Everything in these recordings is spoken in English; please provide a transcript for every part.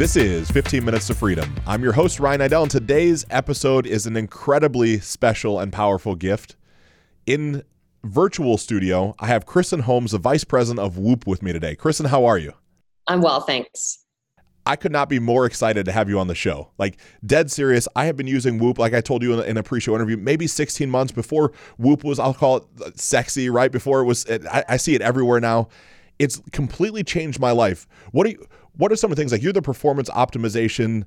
This is 15 Minutes to Freedom. I'm your host, Ryan Idell, and today's episode is an incredibly special and powerful gift. In virtual studio, I have Kristen Holmes, the Vice President of Whoop, with me today. Kristen, how are you? I'm well, thanks. I could not be more excited to have you on the show. Like, dead serious. I have been using Whoop, like I told you in, a pre show interview, maybe 16 months before Whoop was, I'll call it sexy, right? Before it was, it, I, I see it everywhere now. It's completely changed my life. What do you, what are some of the things like you're the performance optimization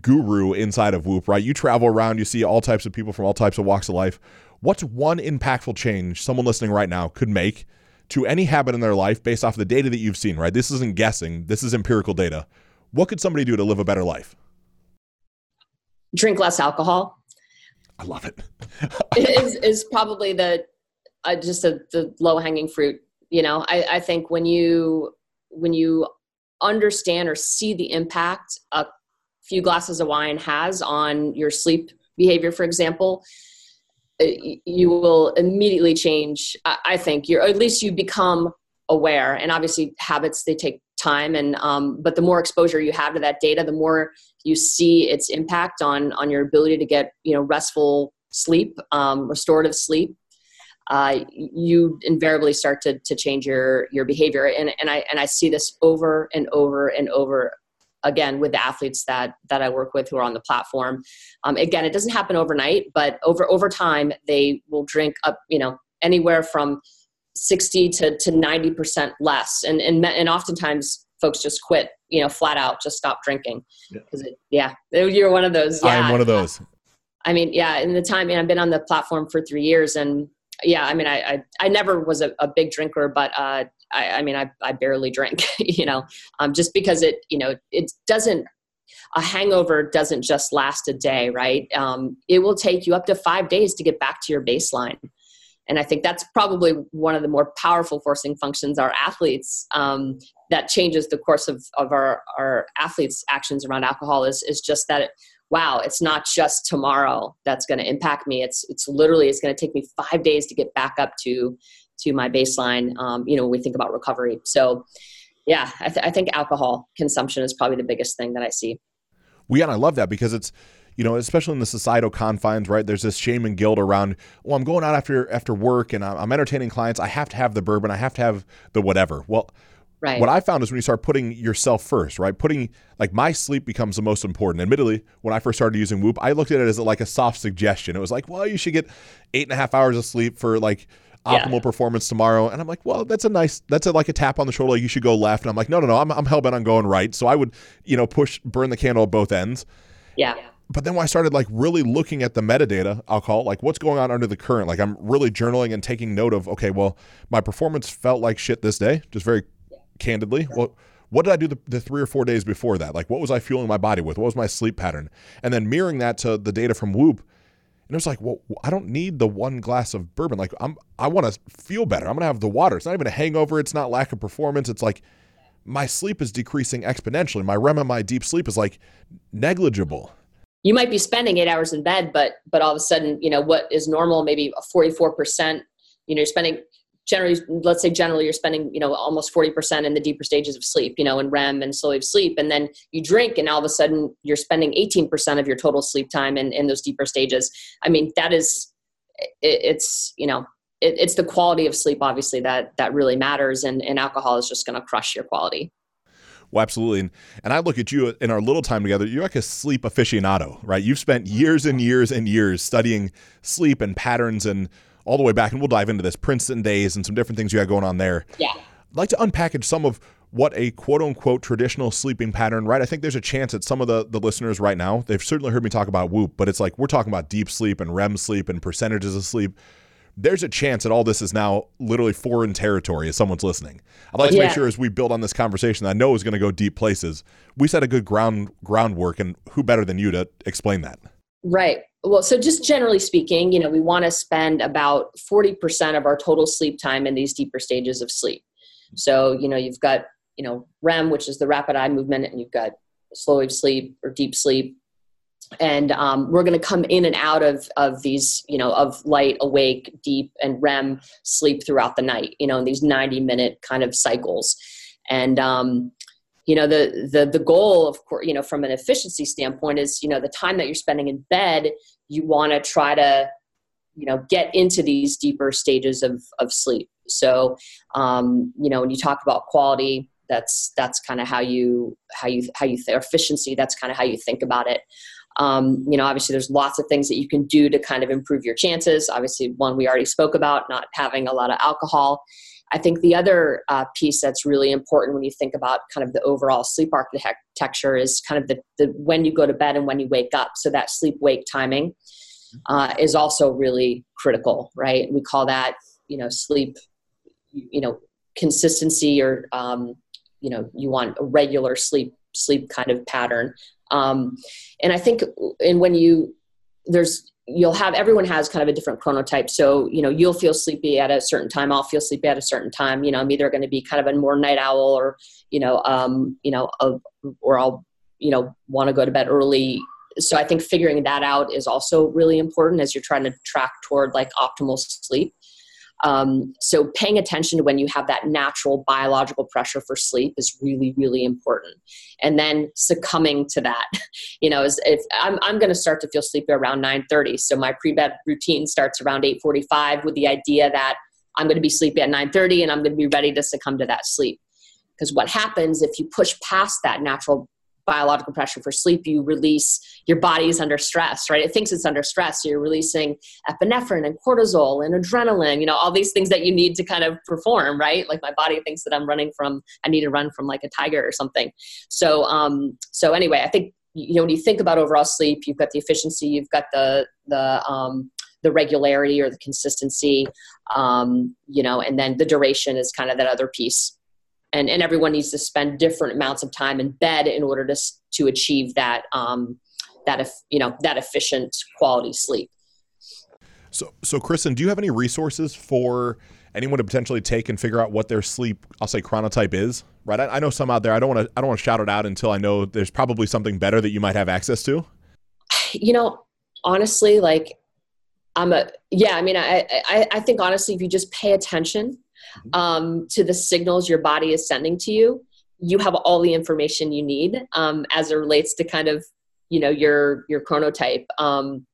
guru inside of Whoop, right? You travel around, you see all types of people from all types of walks of life. What's one impactful change someone listening right now could make to any habit in their life based off the data that you've seen, right? This isn't guessing, this is empirical data. What could somebody do to live a better life? Drink less alcohol. I love it. is, is probably the uh, just a, the low hanging fruit. You know, I, I think when you when you understand or see the impact a few glasses of wine has on your sleep behavior, for example, uh, you will immediately change. I think you're, at least you become aware. And obviously, habits they take time, and um, but the more exposure you have to that data, the more you see its impact on on your ability to get you know restful sleep, um, restorative sleep, uh, you invariably start to, to change your your behavior and, and I and I see this over and over and over again with the athletes that that I work with who are on the platform. Um, again, it doesn't happen overnight, but over over time they will drink up you know anywhere from sixty to to ninety percent less, and and and oftentimes folks just quit you know flat out just stop drinking yeah. yeah you're one of those. Yeah. I am one of those. I mean, yeah, in the time, and I've been on the platform for three years, and yeah, I mean, I, I, I never was a, a, big drinker, but uh, I, I mean, I, I barely drink, you know, um, just because it, you know, it doesn't, a hangover doesn't just last a day, right? Um, it will take you up to five days to get back to your baseline. And I think that's probably one of the more powerful forcing functions our athletes um, that changes the course of, of our, our athletes' actions around alcohol is, is just that it, wow, it's not just tomorrow that's going to impact me. It's it's literally it's going to take me five days to get back up to to my baseline. Um, you know, we think about recovery. So, yeah, I, th- I think alcohol consumption is probably the biggest thing that I see. We well, yeah, and I love that because it's you know, especially in the societal confines, right? There's this shame and guilt around, well, I'm going out after after work and I'm entertaining clients. I have to have the bourbon. I have to have the whatever. Well, Right. What I found is when you start putting yourself first, right? Putting like my sleep becomes the most important. Admittedly, when I first started using Whoop, I looked at it as like a soft suggestion. It was like, well, you should get eight and a half hours of sleep for like optimal yeah. performance tomorrow. And I'm like, well, that's a nice, that's a, like a tap on the shoulder. Like you should go left. And I'm like, no, no, no, I'm, I'm hell bent on going right. So I would, you know, push, burn the candle at both ends. Yeah. But then when I started like really looking at the metadata, I'll call it like what's going on under the current. Like I'm really journaling and taking note of, okay, well, my performance felt like shit this day, just very candidly. Well, what did I do the, the, three or four days before that? Like, what was I fueling my body with? What was my sleep pattern? And then mirroring that to the data from Whoop. And it was like, well, I don't need the one glass of bourbon. Like, I'm, I want to feel better. I'm going to have the water. It's not even a hangover. It's not lack of performance. It's like my sleep is decreasing exponentially. My REM and my deep sleep is like negligible. You might be spending eight hours in bed, but but all of a sudden, you know what is normal, maybe a forty four percent. You know, you're spending generally let's say generally you're spending you know almost 40% in the deeper stages of sleep you know in rem and slow wave sleep and then you drink and all of a sudden you're spending 18% of your total sleep time in, in those deeper stages i mean that is it, it's you know it, it's the quality of sleep obviously that that really matters and, and alcohol is just going to crush your quality well, absolutely. And, and I look at you in our little time together, you're like a sleep aficionado, right? You've spent years and years and years studying sleep and patterns and all the way back, and we'll dive into this Princeton days and some different things you had going on there. Yeah. I'd like to unpackage some of what a quote unquote traditional sleeping pattern, right? I think there's a chance that some of the, the listeners right now, they've certainly heard me talk about Whoop, but it's like we're talking about deep sleep and REM sleep and percentages of sleep. There's a chance that all this is now literally foreign territory as someone's listening. I'd like to yeah. make sure as we build on this conversation that I know is going to go deep places, we set a good ground groundwork, and who better than you to explain that? Right. Well, so just generally speaking, you know, we want to spend about 40% of our total sleep time in these deeper stages of sleep. So, you know, you've got, you know, REM, which is the rapid eye movement, and you've got slow wave sleep or deep sleep. And um, we're going to come in and out of, of these, you know, of light, awake, deep, and REM sleep throughout the night, you know, in these 90 minute kind of cycles. And um, you know the the the goal of course you know from an efficiency standpoint is you know the time that you're spending in bed you want to try to you know get into these deeper stages of of sleep. So um, you know when you talk about quality that's that's kind of how you how you how you th- efficiency that's kind of how you think about it. Um, you know obviously there's lots of things that you can do to kind of improve your chances. Obviously one we already spoke about not having a lot of alcohol I think the other uh, piece that's really important when you think about kind of the overall sleep architecture is kind of the, the when you go to bed and when you wake up. So that sleep wake timing uh, is also really critical, right? We call that you know sleep, you know consistency or um, you know you want a regular sleep sleep kind of pattern. Um, and I think and when you there's you'll have everyone has kind of a different chronotype. So you know you'll feel sleepy at a certain time. I'll feel sleepy at a certain time. You know i'm either going to be kind of a more night owl or you know um you know a, or i'll you know want to go to bed early. So i think figuring that out is also really important as you're trying to track toward like optimal sleep um, so paying attention to when you have that natural biological pressure for sleep is really, really important. And then succumbing to that, you know, is if I'm, I'm going to start to feel sleepy around 9:30, so my pre-bed routine starts around 8:45 with the idea that I'm going to be sleepy at 9:30 and I'm going to be ready to succumb to that sleep. Because what happens if you push past that natural biological pressure for sleep, you release your body is under stress, right? It thinks it's under stress. So you're releasing epinephrine and cortisol and adrenaline, you know, all these things that you need to kind of perform, right? Like my body thinks that I'm running from, I need to run from like a tiger or something. So, um, so anyway, I think, you know, when you think about overall sleep, you've got the efficiency, you've got the, the, um, the regularity or the consistency, um, you know, and then the duration is kind of that other piece and, and everyone needs to spend different amounts of time in bed in order to, to achieve that um, that you know that efficient quality sleep. So so kristen do you have any resources for anyone to potentially take and figure out what their sleep i'll say chronotype is? Right? I, I know some out there i don't want to i don't want to shout it out until i know there's probably something better that you might have access to. You know honestly like i'm a yeah i mean i i, I think honestly if you just pay attention. Um, to the signals your body is sending to you, you have all the information you need um, as it relates to kind of you know your your chronotype. Um,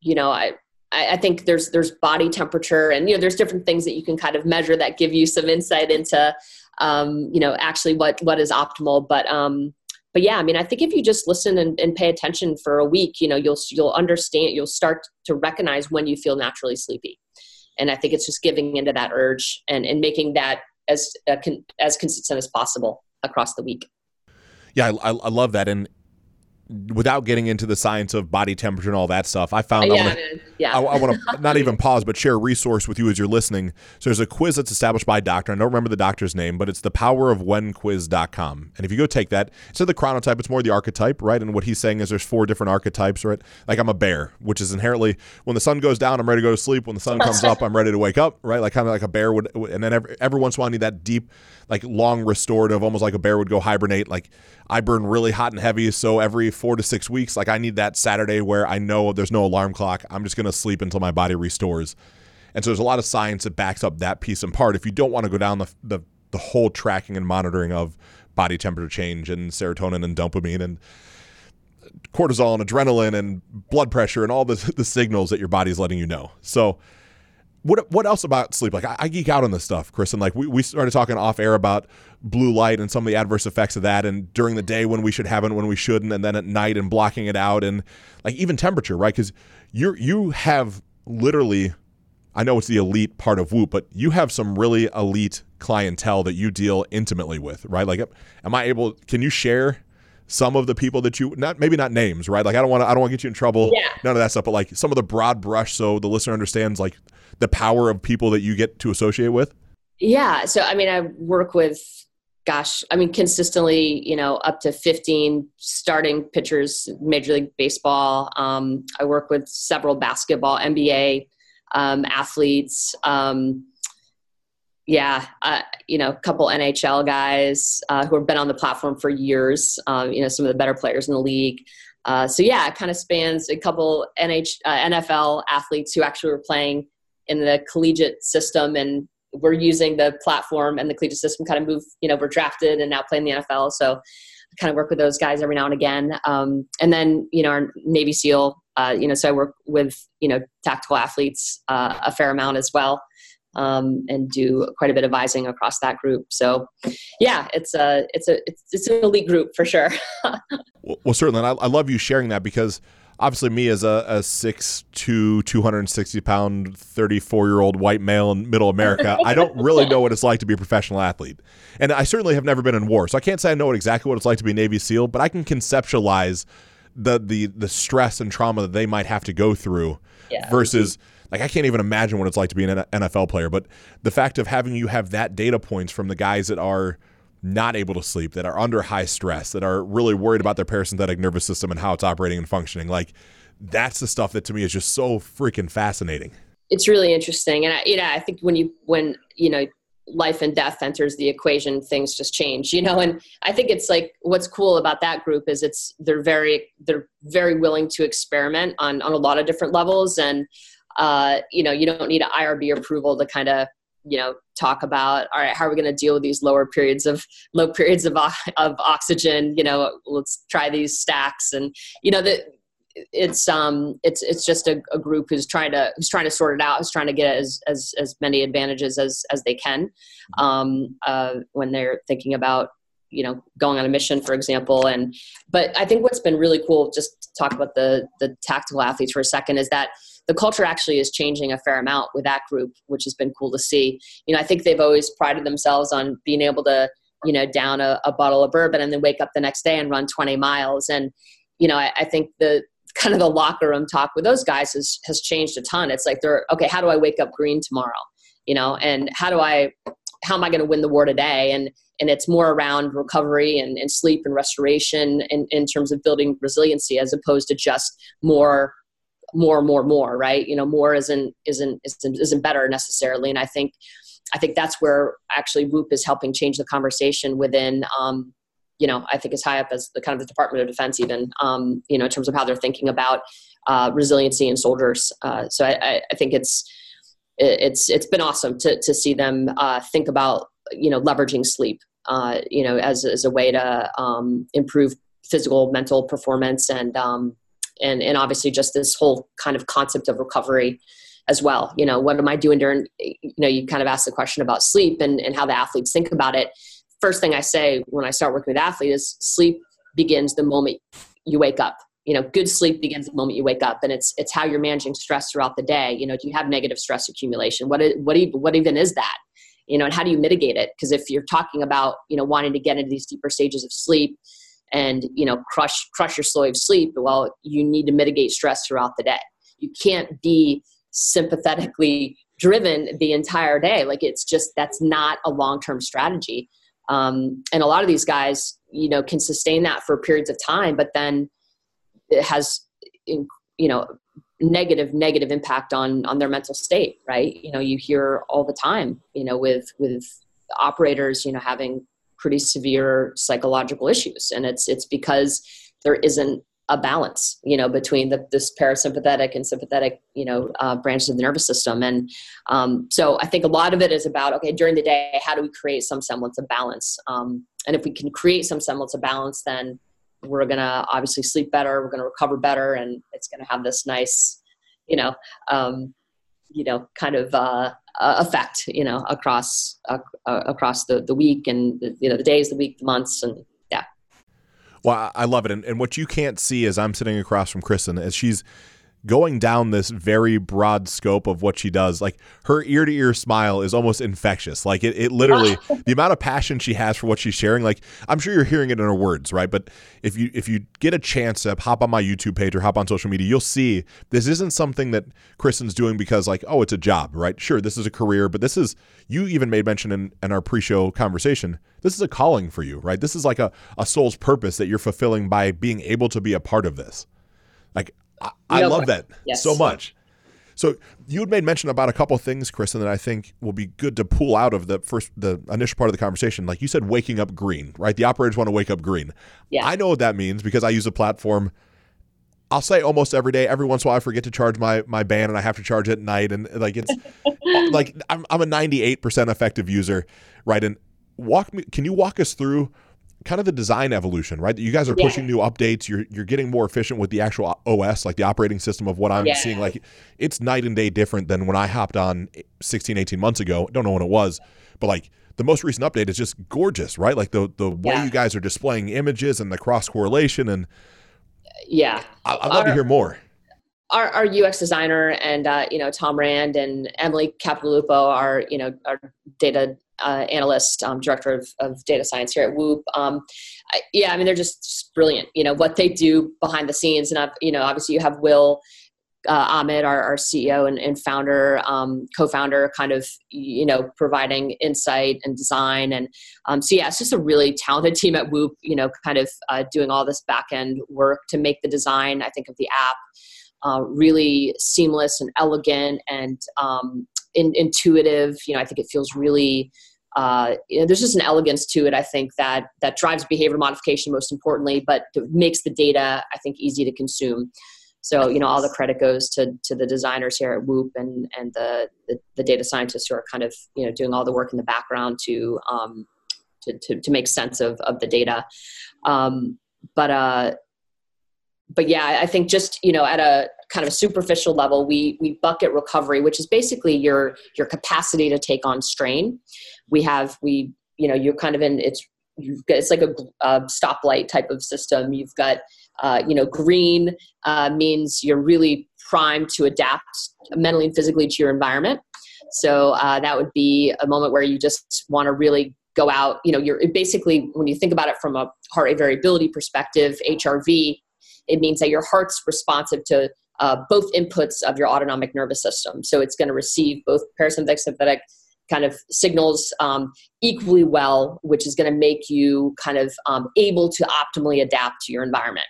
you know, I I think there's there's body temperature and you know there's different things that you can kind of measure that give you some insight into um, you know actually what what is optimal. But um, but yeah, I mean, I think if you just listen and, and, pay attention for a week, you know, you'll you'll understand, you'll start to recognize when you feel naturally sleepy and i think it's just giving into that urge and, and making that as uh, con- as consistent as possible across the week. Yeah I, I love that. And without getting into the science of body temperature and all that stuff, I found yeah, I wanna, yeah. I, I want to not even pause, but share a resource with you as you're listening. So there's a quiz that's established by a doctor. I don't remember the doctor's name, but it's the powerofwhenquiz.com. And if you go take that, instead of the chronotype, it's more the archetype, right? And what he's saying is there's four different archetypes, right? Like I'm a bear, which is inherently when the sun goes down, I'm ready to go to sleep. When the sun comes up, I'm ready to wake up, right? Like kind of like a bear would. And then every, every once in a while, I need that deep, like long restorative, almost like a bear would go hibernate. Like I burn really hot and heavy, so every four to six weeks, like I need that Saturday where I know there's no alarm clock. I'm just gonna sleep until my body restores. And so there's a lot of science that backs up that piece in part. If you don't want to go down the, the the whole tracking and monitoring of body temperature change and serotonin and dopamine and cortisol and adrenaline and blood pressure and all the, the signals that your body's letting you know. So what what else about sleep? Like I, I, geek out on this stuff, Chris. And like we, we started talking off air about blue light and some of the adverse effects of that, and during the day when we should have it, when we shouldn't, and then at night and blocking it out, and like even temperature, right? Because you you have literally, I know it's the elite part of Whoop, but you have some really elite clientele that you deal intimately with, right? Like, am I able? Can you share some of the people that you not maybe not names, right? Like I don't want to I don't want to get you in trouble. Yeah. None of that stuff, but like some of the broad brush so the listener understands like the power of people that you get to associate with? Yeah. So, I mean, I work with, gosh, I mean, consistently, you know, up to 15 starting pitchers, Major League Baseball. Um, I work with several basketball, NBA um, athletes. Um, yeah, uh, you know, a couple NHL guys uh, who have been on the platform for years. Um, you know, some of the better players in the league. Uh, so yeah, it kind of spans a couple NH, uh, NFL athletes who actually were playing in the collegiate system and we're using the platform and the collegiate system kind of move you know we're drafted and now playing the nfl so I kind of work with those guys every now and again um, and then you know our navy seal uh, you know so i work with you know tactical athletes uh, a fair amount as well um, and do quite a bit of advising across that group. So, yeah, it's a it's a it's, it's an elite group for sure. well, certainly, I, I, love you sharing that because obviously, me as a, a 6'2", 260 pound, thirty four year old white male in Middle America, I don't really know what it's like to be a professional athlete, and I certainly have never been in war, so I can't say I know exactly what it's like to be a Navy SEAL, but I can conceptualize the the the stress and trauma that they might have to go through yeah. versus like I can't even imagine what it's like to be an NFL player. But the fact of having you have that data points from the guys that are not able to sleep, that are under high stress, that are really worried about their parasympathetic nervous system and how it's operating and functioning, like that's the stuff that to me is just so freaking fascinating. It's really interesting, and I, you know, I think when you when you know life and death enters the equation things just change you know? And i think it's like what's cool about that group is it's they're very they're very willing to experiment on on a lot of different levels. And uh, you know, you don't need an IRB approval to kind of, you know, talk about, all right, how are we going to deal with these lower periods of low periods of, of oxygen? You know, let's try these stacks. And, you know, that it's, um, it's, it's just a, a, group who's trying to, who's trying to sort it out, who's trying to get as, as, as many advantages as, as they can, um, uh, when they're thinking about, you know going on a mission for example and but i think what's been really cool just to talk about the the tactical athletes for a second is that the culture actually is changing a fair amount with that group, which has been cool to see. You know, I think they've always prided themselves on being able to, you know, down a, a bottle of bourbon and then wake up the next day and run 20 miles. And, you know, I, I think the kind of the locker room talk with those guys has, has changed a ton. It's like they're, okay, how do I wake up green tomorrow? You know, and how do I, how am I going to win the war today? And, and it's more around recovery and, and sleep and restoration in, in terms of building resiliency as opposed to just more more, more, more, right? You know, more isn't isn't isn't, isn't better necessarily, and I think I think that's where actually Whoop is helping change the conversation within. Um, you know, I think as high up as the kind of the Department of Defense, even um, you know, in terms of how they're thinking about uh, resiliency in soldiers. Uh, so I, I, think it's it's it's been awesome to to see them uh, think about you know leveraging sleep, uh, you know, as as a way to um, improve physical mental performance and um, and and obviously just this whole kind of concept of recovery as well. You know what am i doing during you know you kind of ask the question about sleep and, and how the athletes think about it. First thing i say when i start working with athletes is sleep begins the moment you wake up. You know good sleep begins the moment you wake up and it's it's how you're managing stress throughout the day. You know do you have negative stress accumulation? What is, what even, what even is that? You know and how do you mitigate it? Because if you're talking about you know wanting to get into these deeper stages of sleep and you know crush crush your slow wave sleep well you need to mitigate stress throughout the day. You can't be sympathetically driven the entire day. Like it's just that's not a long-term strategy. Um, and a lot of these guys you know can sustain that for periods of time but then it has you know negative negative impact on on their mental state right? You know you hear all the time you know with with operators you know having pretty severe psychological issues. And it's it's because there isn't a balance you know between the this parasympathetic and sympathetic you know uh, branches of the nervous system. And um, so i think a lot of it is about okay during the day how do we create some semblance of balance? Um, and if we can create some semblance of balance then we're going to obviously sleep better we're going to recover better and it's going to have this nice you know um, you know kind of uh, uh, effect, you know, across uh, across the, the week and you know the days, the week, the months, and yeah. Well, I love it, and, and what you can't see as I'm sitting across from Kristen is she's going down this very broad scope of what she does. Like her ear to ear smile is almost infectious. Like it, it literally the amount of passion she has for what she's sharing. Like I'm sure you're hearing it in her words, right? But if you if you get a chance to hop on my YouTube page or hop on social media, you'll see this isn't something that Kristen's doing because like oh it's a job, right? Sure, this is a career, but this is you even made mention in, in our pre-show conversation. This is a calling for you, right? This is like a, a soul's purpose that you're fulfilling by being able to be a part of this. Like I, I love that yes. so much. So you had made mention about a couple of things, Kristen, that I think will be good to pull out of the first, the initial part of the conversation. Like you said, waking up green, right? The operators want to wake up green. Yeah. I know what that means because I use a platform I'll say almost every day. Every once in a while, I forget to charge my my band, and I have to charge it at night. And like it's like I'm I'm a 98 percent effective user, right? And walk me. Can you walk us through? Kind of the design evolution, right? You guys are pushing yeah. new updates. You're you're getting more efficient with the actual OS, like the operating system of what I'm yeah. seeing. Like it's night and day different than when I hopped on 16, 18 months ago. Don't know when it was, but like the most recent update is just gorgeous, right? Like the the way yeah. you guys are displaying images and the cross correlation and yeah, I, would love to hear more. Our, our UX designer and uh, you know Tom Rand and Emily Capodilupo, our you know our data uh, analyst, um, director of, of, data science here at Whoop. Um, I, yeah, I mean they're just, just, brilliant. You know what they do behind the scenes, and I've, you know obviously you have Will uh, Ahmed, our, our CEO and, and founder, um, co-founder, kind of you know providing insight and design, and um, so yeah, it's just a really talented team at Whoop. You know, kind of uh, doing all this back end work to make the design, I think, of the app uh, really seamless and elegant and um, in, intuitive. You know, I think it feels really uh, you know, there's just an elegance to it. I think that that drives behavior modification most importantly, but makes the data I think easy to consume. So you know, all the credit goes to to the designers here at Whoop and and the the, the data scientists who are kind of you know doing all the work in the background to um, to, to, to make sense of of the data. Um, but uh, but yeah, I think just you know at a kind of superficial level, we we bucket recovery, which is basically your your capacity to take on strain. We have we you know you're kind of in it's you've got, it's like a, a stoplight type of system. You've got uh, you know green uh, means you're really primed to adapt mentally and physically to your environment. So uh, that would be a moment where you just want to really go out. You know, you're basically when you think about it from a heart rate variability perspective, HRV. It means that your heart's responsive to uh, both inputs of your autonomic nervous system. So it's going to receive both parasympathetic, sympathetic kind of signals um, equally well, which is going to make you kind of um, able to optimally adapt to your environment.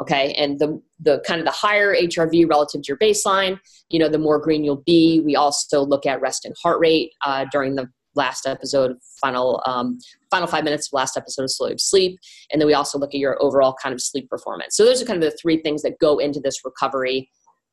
Okay, and the the kind of the higher HRV relative to your baseline, you know, the more green you'll be. We also look at resting heart rate uh, during the last episode, final um, final five minutes of last episode of Slow Sleep, and then we also look at your overall kind of sleep performance. So those are kind of the three things that go into this recovery.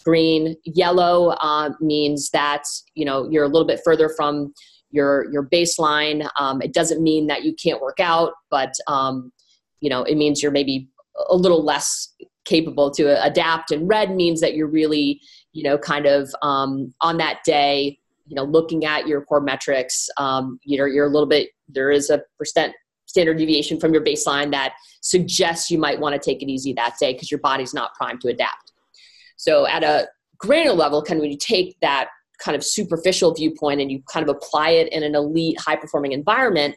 Green, yellow uh, means that you know you're a little bit further from your your baseline. Um, it doesn't mean that you can't work out, but um, you know it means you're maybe a little less capable to adapt. And red means that you're really you know kind of um, on that day you know looking at your core metrics um, you're, you're a little bit there is a percent standard deviation from your baseline that suggests you might want to take it easy that day because your body's not primed to adapt so at a granular level kind of when you take that kind of superficial viewpoint and you kind of apply it in an elite high performing environment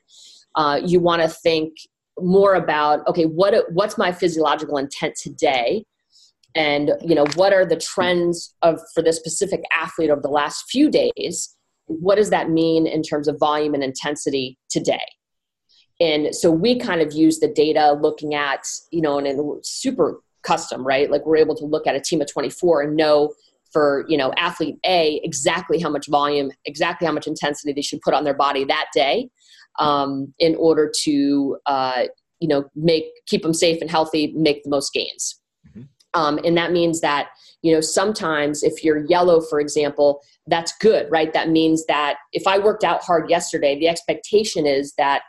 uh, you want to think more about okay what what's my physiological intent today? And you know what are the trends of for this specific athlete over the last few days? What does that mean in terms of volume and intensity today? And so we kind of use the data looking at you know and, and super custom right? Like we're able to look at a team of 24 and know for you know athlete a exactly how much volume exactly how much intensity they should put on their body that day um, in order to uh, you know make keep them safe and healthy make the most gains. Um, and that means that, you know, sometimes if you're yellow, for example, that's good, right? That means that if I worked out hard yesterday, the expectation is that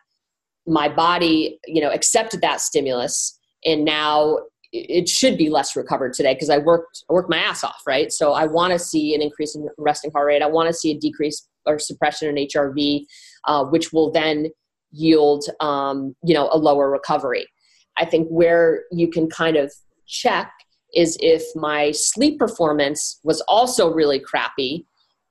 my body, you know, accepted that stimulus and now it should be less recovered today because I worked worked my ass off, right? So I want to see an increase in resting heart rate. I want to see a decrease or suppression in HRV, uh, which will then yield, um, you know, a lower recovery. I think where you can kind of check is if my sleep performance was also really crappy,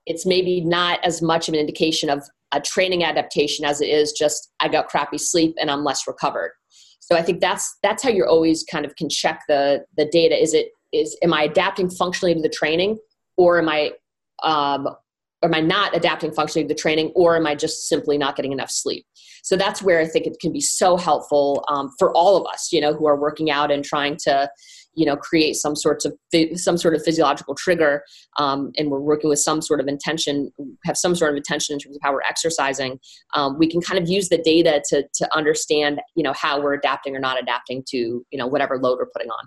it's maybe not as much of an indication of a training adaptation as it is just I got crappy sleep and I'm less recovered. So I think that's that's how you're always kind of can check the the data. Is it is am I adapting functionally to the training, or am I um, am I not adapting functionally to the training, or am I just simply not getting enough sleep? So that's where I think it can be so helpful um, for all of us, you know, who are working out and trying to you know create some sorts of some sort of physiological trigger um, and we're working with some sort of intention have some sort of intention in terms of how we're exercising um, we can kind of use the data to to understand you know how we're adapting or not adapting to you know whatever load we're putting on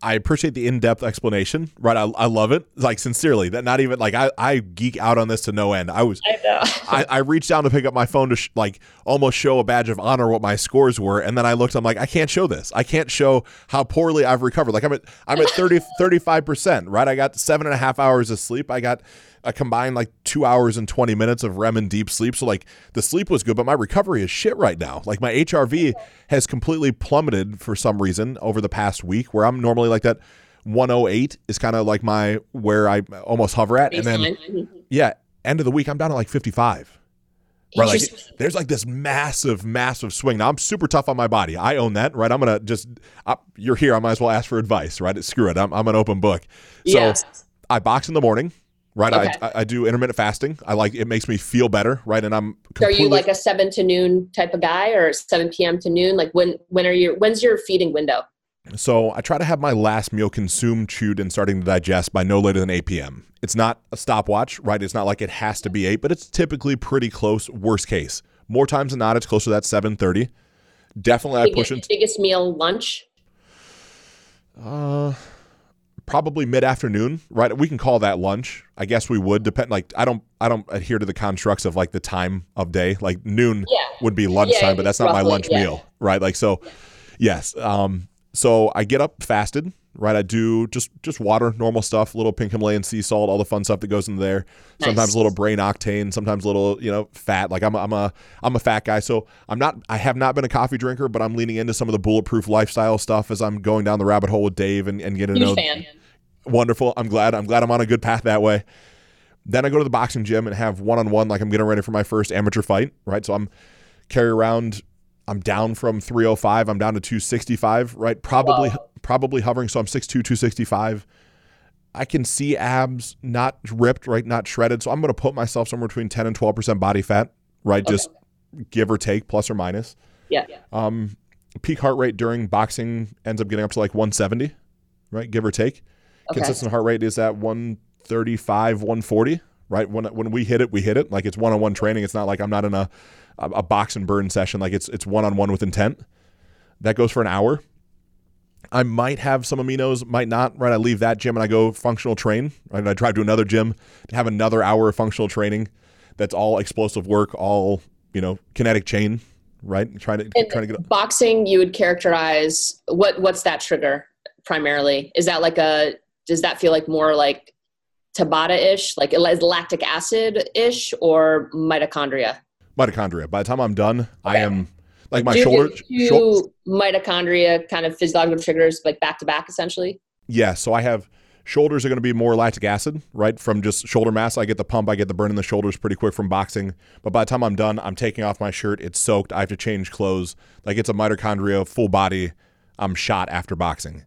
I appreciate the in-depth explanation. Right, I, I love it. Like sincerely, that not even like I, I geek out on this to no end. I was I know. I, I reached down to pick up my phone to sh- like almost show a badge of honor what my scores were, and then I looked. I'm like, I can't show this. I can't show how poorly I've recovered. Like I'm at I'm at 30 35 percent. Right, I got seven and a half hours of sleep. I got a combined like two hours and 20 minutes of REM and deep sleep. So like the sleep was good, but my recovery is shit right now. Like my HRV has completely plummeted for some reason over the past week, where I'm normally like that. 108 is kind of like my where I almost hover at, and then yeah, end of the week I'm down to like 55. Right, like there's like this massive, massive swing. Now I'm super tough on my body. I own that, right? I'm gonna just, I, you're here. I might as well ask for advice, right? Screw it. I'm, I'm an open book. So yes. I box in the morning, right? Okay. I, I, do intermittent fasting. I like it makes me feel better, right? And I'm So are you like a seven to noon type of guy, or seven p.m. to noon? Like when when are you? When's your feeding window? So I try to have my last meal consumed, chewed, and starting to digest by no later than 8 p.m. It's not a stopwatch, right? It's not like it has to be 8, but it's typically pretty close, worst case. More times than not, it's closer to that 7.30. Definitely I push biggest, into biggest meal lunch. uh, probably mid-afternoon, right? We can call that lunch. I guess we would depend. Like I don't, I don't adhere to the constructs of like the time of day. Like noon Yeah. would be lunchtime, but that's not my lunch yeah. meal, right? Like so, yes. Um, so I get up fasted, right? I do just just water, normal stuff, little pink Himalayan sea salt, all the fun stuff that goes in there. Sometimes a little brain octane, sometimes a little you know fat. Like I'm a, I'm a I'm a fat guy, so I'm not. I have not been a coffee drinker, but I'm leaning into some of the bulletproof lifestyle stuff as I'm going down the rabbit hole with Dave and, and getting to Huge know fan. Wonderful. I'm glad. I'm glad I'm on a good path that way. Then I go to the boxing gym and have one on one, like I'm getting ready for my first amateur fight, right? So I'm carry around. I'm down from 305. I'm down to 265, right? Probably, Wow. probably hovering. So I'm 6'2", 265. I can see abs not ripped, right? Not shredded. So I'm going to put myself somewhere between 10 and 12 percent body fat, right? Just give or take, plus or minus. Yeah. Um, peak heart rate during boxing ends up getting up to like 170, right? Give or take. Okay. Consistent heart rate is at 135, 140, right? When when we hit it, we hit it. Like it's one on one training. It's not like I'm not in a, a, box and burn session. Like it's it's one on one with intent. That goes for an hour. I might have some aminos, might not, right? I leave that gym and I go functional train, right? And I drive to another gym to have another hour of functional training that's all explosive work, all, you know, kinetic chain, right? Trying to And trying to get boxing, you would characterize what what's that trigger primarily? Is that like a does that feel like more like Tabata ish, like is lactic acid ish, or mitochondria? mitochondria. By the time I'm done, I am like my Do you shoulder. get two mitochondria kind of physiological triggers like back to back essentially. yeah, so I have shoulders are going to be more lactic acid, right? From just shoulder mass, I get the pump, I get the burn in the shoulders pretty quick from boxing. But by the time I'm done, I'm taking off my shirt, it's soaked, I have to change clothes. Like it's a mitochondria full body. I'm shot after boxing.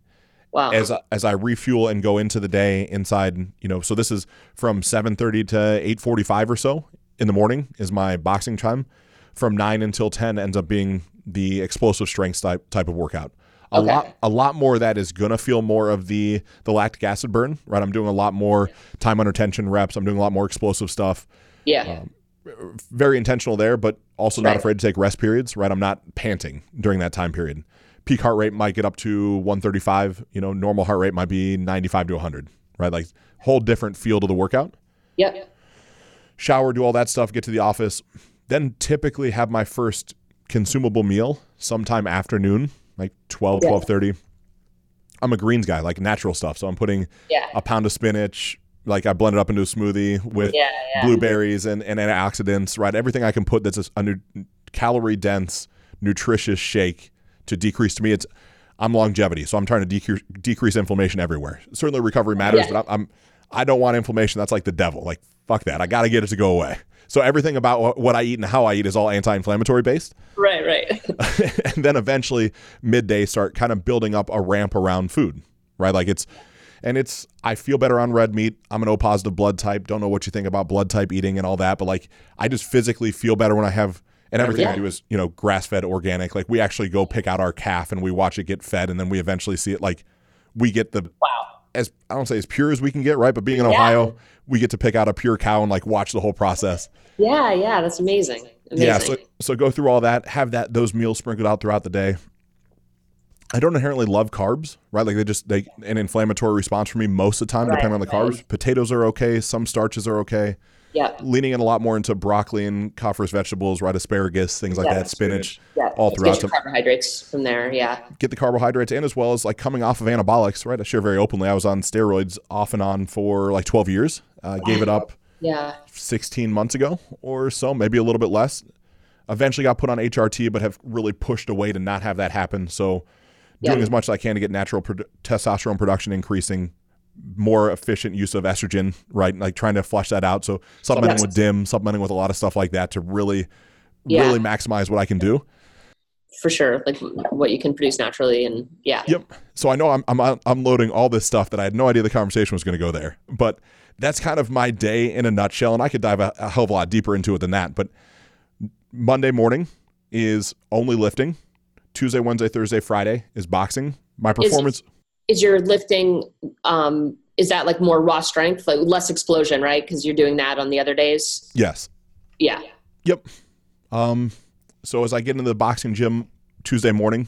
Wow. as as I refuel and go into the day inside, you know, so this is from 7:30 to 8:45 or so in the morning is my boxing time. From 9 until 10 ends up being the explosive strength type type of workout. A Okay. lot a lot more of that is going to feel more of the the lactic acid burn, right? I'm doing a lot more time under tension reps. I'm doing a lot more explosive stuff. yeah. Um, very intentional there, but also not Right. afraid to take rest periods, right? I'm not panting during that time period. Peak heart rate might get up to 135. You know, normal heart rate might be 95 to 100, right? Like whole different feel to the workout. Yep. Shower, do all that stuff, get to the office, then typically have my first consumable meal sometime afternoon, like 12, Yeah. 12:30. I'm a greens guy, like natural stuff. So I'm putting Yeah. a pound of spinach, like I blend it up into a smoothie with Yeah. Yeah. blueberries and, and antioxidants, right? Everything I can put that's a, a nu- calorie dense, nutritious shake to decrease. To me, it's I'm longevity, so I'm trying to decrease decrease inflammation everywhere. Certainly, recovery matters, Yeah. but I'm, I'm I don't want inflammation. That's like the devil. Like fuck that. I got to get it to go away. So everything about what- what I eat and how I eat is all anti-inflammatory based. Right. Right. and then eventually midday start kind of building up a ramp around food, right? Like it's, and it's, I feel better on red meat. I'm an O positive blood type. Don't know what you think about blood type eating and all that, but like I just physically feel better when I have, and everything I Yeah. do is, you know, grass fed organic. Like we actually go pick out our calf and we watch it get fed and then we eventually see it like we get the, wow. as I don't say as pure as we can get, right? But being in Ohio, we get to pick out a pure cow and like watch the whole process. Yeah. Yeah. That's amazing. Amazing. Yeah, so so go through all that, have that those meals sprinkled out throughout the day. I don't inherently love carbs, right? Like they just they an inflammatory response for me most of the time, Right, depending on the carbs. Potatoes are okay, some starches are okay. Yeah. Leaning in a lot more into broccoli and cruciferous vegetables, right? Asparagus, things like Yeah. that, spinach. Yeah. All throughout Get carbohydrates from there. Yeah. Get the carbohydrates and as well as like coming off of anabolics, right? I share very openly. I was on steroids off and on for like 12 years. Uh, gave it up Yeah. 16 months ago or so, maybe a little bit less. Eventually got put on HRT, but have really pushed away to not have that happen. So, doing Yeah. as much as I can to get natural produ- testosterone production increasing, more efficient use of estrogen, right? Like trying to flush that out. So, supplementing Yes. with DIM, supplementing with a lot of stuff like that to really, Yeah. really maximize what I can do. For sure. Like what you can produce naturally. And yeah. Yep. So I know I'm I'm I'm loading all this stuff that I had no idea the conversation was going to go there. But that's kind of my day in a nutshell, and I could dive a, a hell of a lot deeper into it than that. But Monday morning is only lifting. Tuesday, Wednesday, Thursday, Friday is boxing. My performance. Is your lifting, um, is that like more raw strength, like less explosion, right? Because you're doing that on the other days. yes. Yeah. Yep. Um. So as I get into the boxing gym Tuesday morning,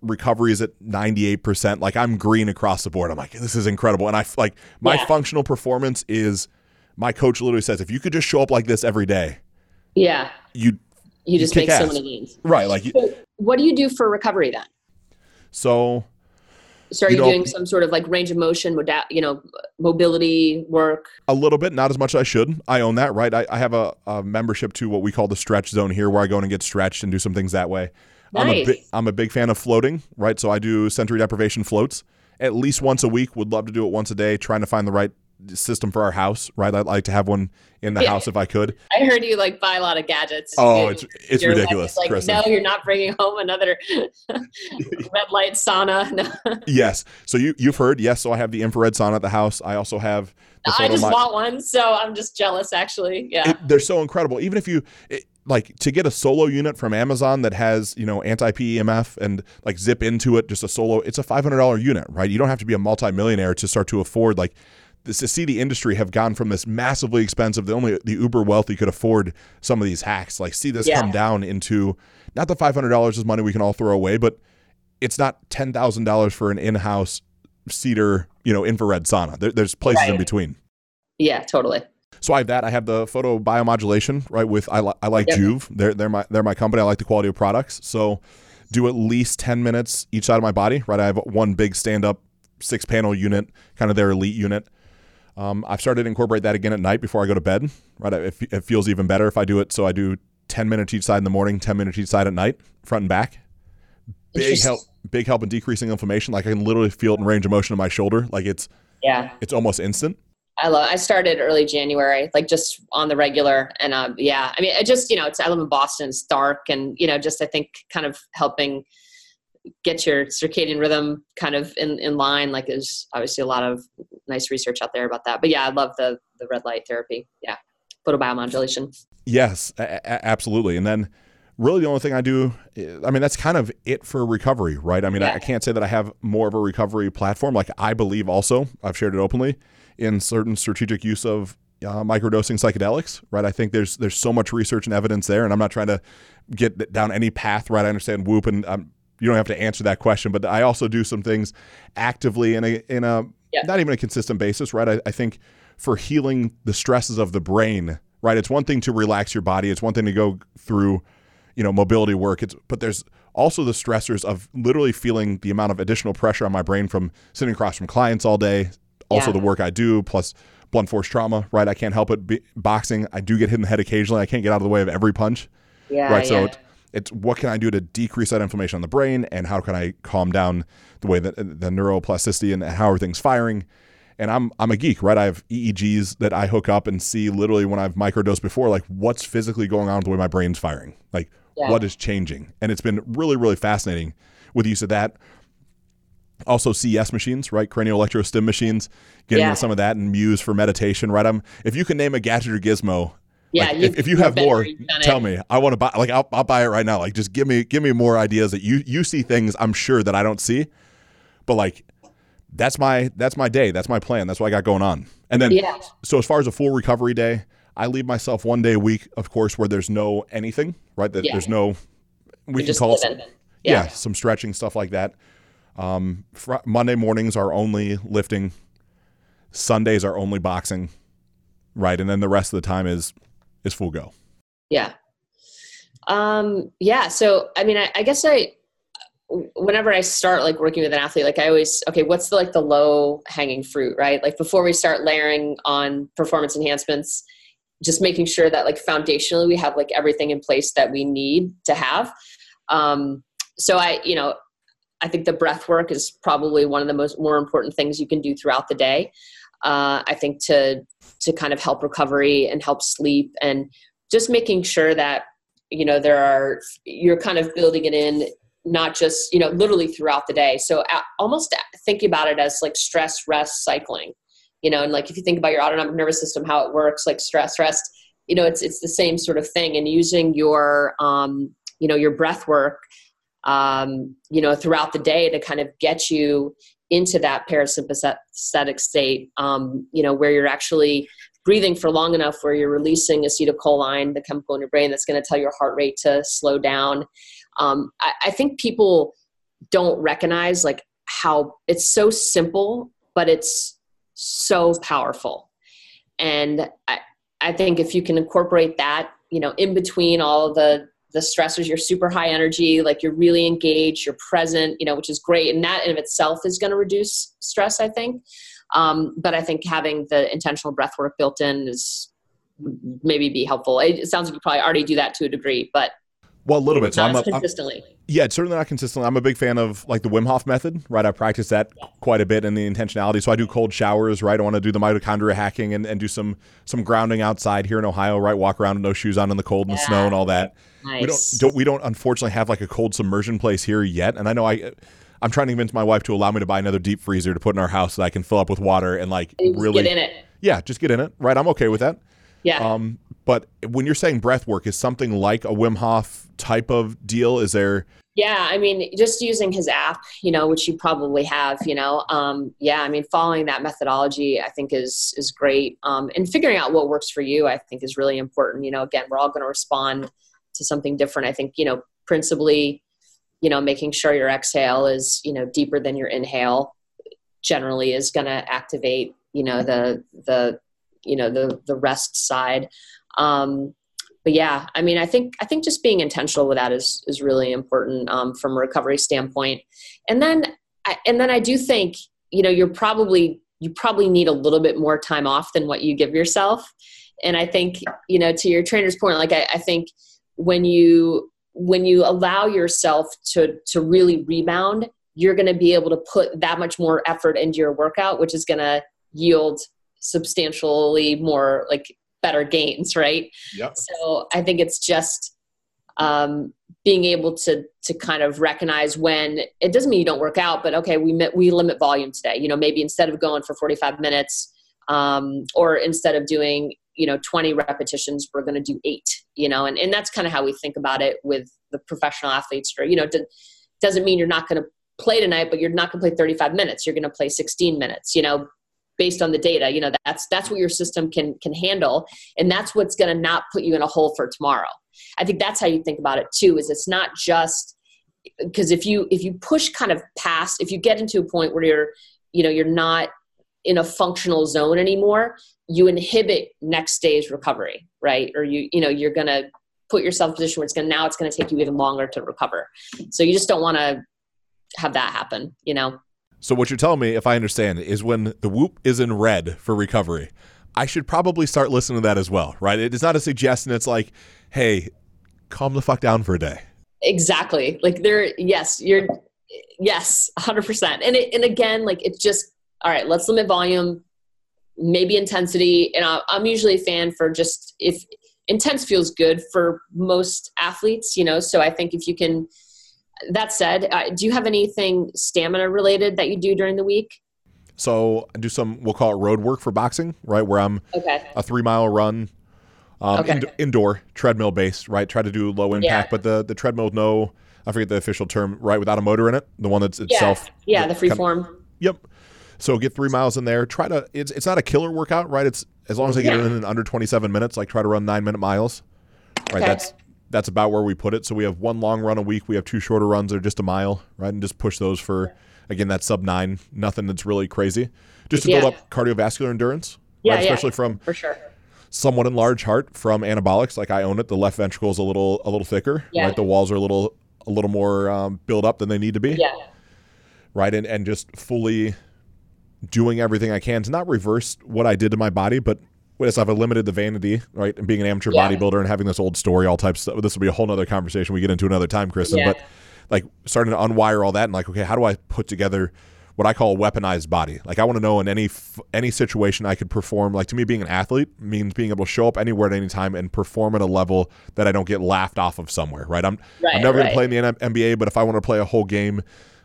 recovery is at 98%. Like I'm green across the board. I'm like, this is incredible. And i like my Yeah. functional performance is my coach literally says, if you could just show up like this every day, Yeah. you You just make so many gains. right. Like, you, what do you do for recovery then? so So are You you, doing some sort of like range of motion, moda- you know, mobility work? a little bit, not as much as I should. I own that, right? I, I have a, a membership to what we call the stretch zone here where I go in and get stretched and do some things that way. I'm a Nice. big I'm a big fan of floating, right? So I do sensory deprivation floats at least once a week. Would love to do it once a day. Trying to find the right system for our house, right? I'd like to have one in the Yeah. house if I could. I heard you like buy a lot of gadgets. Oh, it's it's ridiculous, Like, Kristen. no, you're not bringing home another red light sauna. No. Yes. So you you've heard yes. So I have the infrared sauna at the house. I also have. The I just photomi- want one, so I'm just jealous. Actually, yeah. it, they're so incredible. Even if you it, like to get a solo unit from Amazon that has you know anti PEMF and like zip into it, just a solo, it's a five hundred dollar unit, right? You don't have to be a multimillionaire to start to afford like this. To see the industry have gone from this massively expensive, the only the uber wealthy could afford some of these hacks. Like see this Yeah. come down into not the five hundred dollars is money we can all throw away, but it's not ten thousand dollars for an in house cedar you know infrared sauna. There, there's places in between. yeah, totally. So I have that. I have the photo biomodulation, right? With I, li- I like Yep. Joovv. They're they're my they're my company. I like the quality of products. So do at least ten minutes each side of my body, right? I have one big stand up six panel unit, kind of their elite unit. Um, I've started to incorporate that again at night before I go to bed, right? It, it feels even better if I do it. So I do ten minutes each side in the morning, ten minutes each side at night, front and back. Big help, big help in decreasing inflammation. Like I can literally feel it in range of motion in my shoulder. Like it's Yeah, it's almost instant. I love. I started early January, like just on the regular, and um, yeah, I mean, I just you know, it's I live in Boston, it's dark, and you know, just I think kind of helping get your circadian rhythm kind of in, in line. Like, there's obviously a lot of nice research out there about that. But yeah, I love the the red light therapy. Yeah, photobiomodulation. Yes, a- a- absolutely. And then really the only thing I do, I mean, that's kind of it for recovery, right? I mean, I, Yeah. I can't say that I have more of a recovery platform. Like I believe also, I've shared it openly, in certain strategic use of uh, microdosing psychedelics, right? I think there's there's so much research and evidence there, and I'm not trying to get down any path, right? I understand Whoop, and um, you don't have to answer that question, but I also do some things actively in a in a Yeah. not even a consistent basis, right? I, I think for healing the stresses of the brain, right? It's one thing to relax your body. It's one thing to go through, you know, mobility work. It's but there's also the stressors of literally feeling the amount of additional pressure on my brain from sitting across from clients all day. Also Yeah. the work I do plus blunt force trauma, right? I can't help it. Be, boxing, I do get hit in the head occasionally. I can't get out of the way of every punch Yeah, right? So yeah. It's, what can I do to decrease that inflammation on the brain, and how can I calm down the way that the neuroplasticity and how are things firing. And I'm I'm a geek, right? I have EEGs that I hook up and see literally when I've microdosed before, like what's physically going on with the way my brain's firing, like Yeah. what is changing, and it's been really really fascinating with the use of that. Also, CES machines, right? Cranial electrostim machines, getting Yeah. into some of that and Muse for meditation, right? I'm if you can name a gadget or gizmo yeah. like, if, if you you've more, there, you've done tell it. me. I want to buy. Like I'll, I'll buy it right now. Like just give me give me more ideas that you you see things I'm sure that I don't see, but like that's my that's my day. That's my plan. That's what I got going on. And then Yeah. so as far as a full recovery day, I leave myself one day a week, of course, where there's no anything. Right. That Yeah. there's no. We You're can call it. living. Yeah. some stretching stuff like that. Um, fr- Monday mornings are only lifting. Sundays are only boxing, right? And then the rest of the time is is full go. Yeah. Um, yeah. So, I mean, I, I guess I, whenever I start like working with an athlete, like I always, okay, what's the, like the low hanging fruit, right? Like before we start layering on performance enhancements, just making sure that like foundationally we have like everything in place that we need to have. Um, so I, you know, I think the breath work is probably one of the most more important things you can do throughout the day. Uh, I think to to kind of help recovery and help sleep and just making sure that you know there are you're kind of building it in not just you know literally throughout the day. So almost thinking about it as like stress rest cycling you know and like if you think about your autonomic nervous system how it works like stress rest you know it's it's the same sort of thing. And using your um you know your breath work um you know throughout the day to kind of get you into that parasympathetic state um you know where you're actually breathing for long enough where you're releasing acetylcholine, the chemical in your brain that's going to tell your heart rate to slow down. Um, I, I think people don't recognize like how it's so simple, but it's so powerful. And I, I think if you can incorporate that, you know, in between all the the stressors, you're super high energy, like you're really engaged, you're present, you know, which is great. And that in of itself is going to reduce stress, I think. Um, but I think having the intentional breath work built in is maybe be helpful. It sounds like you probably already do that to a degree, but well, a little bit. So I'm consistently. I'm, yeah, it's certainly not consistently. I'm a big fan of like the Wim Hof method, right? I practice that quite a bit in the intentionality. So I do cold showers, right? I want to do the mitochondria hacking and, and do some some grounding outside here in Ohio, right? Walk around with no shoes on in the cold and yeah. the snow and all that. Nice. We don't, don't we don't unfortunately have like a cold submersion place here yet. And I know I I'm trying to convince my wife to allow me to buy another deep freezer to put in our house so I can fill up with water and like really get in it. Yeah, just get in it. Right, I'm okay with that. Yeah. Um, but when you're saying breath work, is something like a Wim Hof type of deal? Is there? Yeah, I mean, just using his app, you know, which you probably have, you know, um, yeah, I mean, following that methodology, I think is is great, um, and figuring out what works for you, I think, is really important. You know, again, we're all going to respond to something different. I think, you know, principally, you know making sure your exhale is you know deeper than your inhale generally is going to activate you know the the you know the the rest side. Um but yeah i mean i think i think just being intentional with that is is really important um, from a recovery standpoint. And then I, and then i do think you know you're probably you probably need a little bit more time off than what you give yourself. And i think you know to your trainer's point like i, I think when you when you allow yourself to to really rebound you're going to be able to put that much more effort into your workout which is going to yield substantially more like better gains right? Yep. so i think it's just um, being able to to kind of recognize when it doesn't mean you don't work out but okay we we limit volume today. You know maybe instead of going for 45 minutes um, or instead of doing you know 20 repetitions we're going to do eight you know? And, and that's kind of how we think about it with the professional athletes or you know it doesn't mean you're not going to play tonight but you're not going to play 35 minutes. You're going to play 16 minutes you know based on the data you know that's that's what your system can can handle. And that's what's going to not put you in a hole for tomorrow. I think that's how you think about it too is it's not just because if you if you push kind of past if you get into a point where you're you know you're not in a functional zone anymore you inhibit next day's recovery right? Or you you know you're going to put yourself in a position where it's going now it's going to take you even longer to recover. So you just don't want to have that happen you know so what you're telling me if i understand is when the whoop is in red for recovery i should probably start listening to that as well right? It is not a suggestion. It's like hey calm the fuck down for a day. Exactly. Like there yes you're yes 100% and it, and again like it just all right let's limit volume maybe intensity. And i'm usually a fan for just if intense feels good for most athletes you know? So i think if you can that said uh, do you have anything stamina related that you do during the week so i do some we'll call it road work for boxing right where i'm okay. a three mile run um, okay. in, indoor treadmill based right try to do low impact yeah. but the the treadmill no i forget the official term right without a motor in it the one that's itself yeah, yeah the free form yep so get three miles in there. Try to. It's it's not a killer workout, right? It's as long as I get yeah. it in under 27 minutes. Like try to run nine minute miles. Right. Okay. That's that's about where we put it. So we have one long run a week. We have two shorter runs that are just a mile, right? And just push those for, again, that sub nine, nothing that's really crazy. Just to build up cardiovascular endurance, Yeah, right? yeah, especially from for sure. somewhat enlarged heart from anabolics. Like I own it. The left ventricle is a little a little thicker, Yeah. right? The walls are a little a little more um, built up than they need to be, Yeah. right? And and just fully doing everything I can to not reverse what I did to my body, but as I've limited the vanity, right? And being an amateur Yeah. bodybuilder and having this old story, all types of this will be a whole nother conversation we get into another time, Kristen. Yeah. But like starting to unwire all that and like, okay, how do I put together what I call a weaponized body? Like I want to know in any any situation I could perform. Like to me, being an athlete means being able to show up anywhere at any time and perform at a level that I don't get laughed off of somewhere. Right? I'm Right, I'm never going to play in the NBA, but if I want to play a whole game,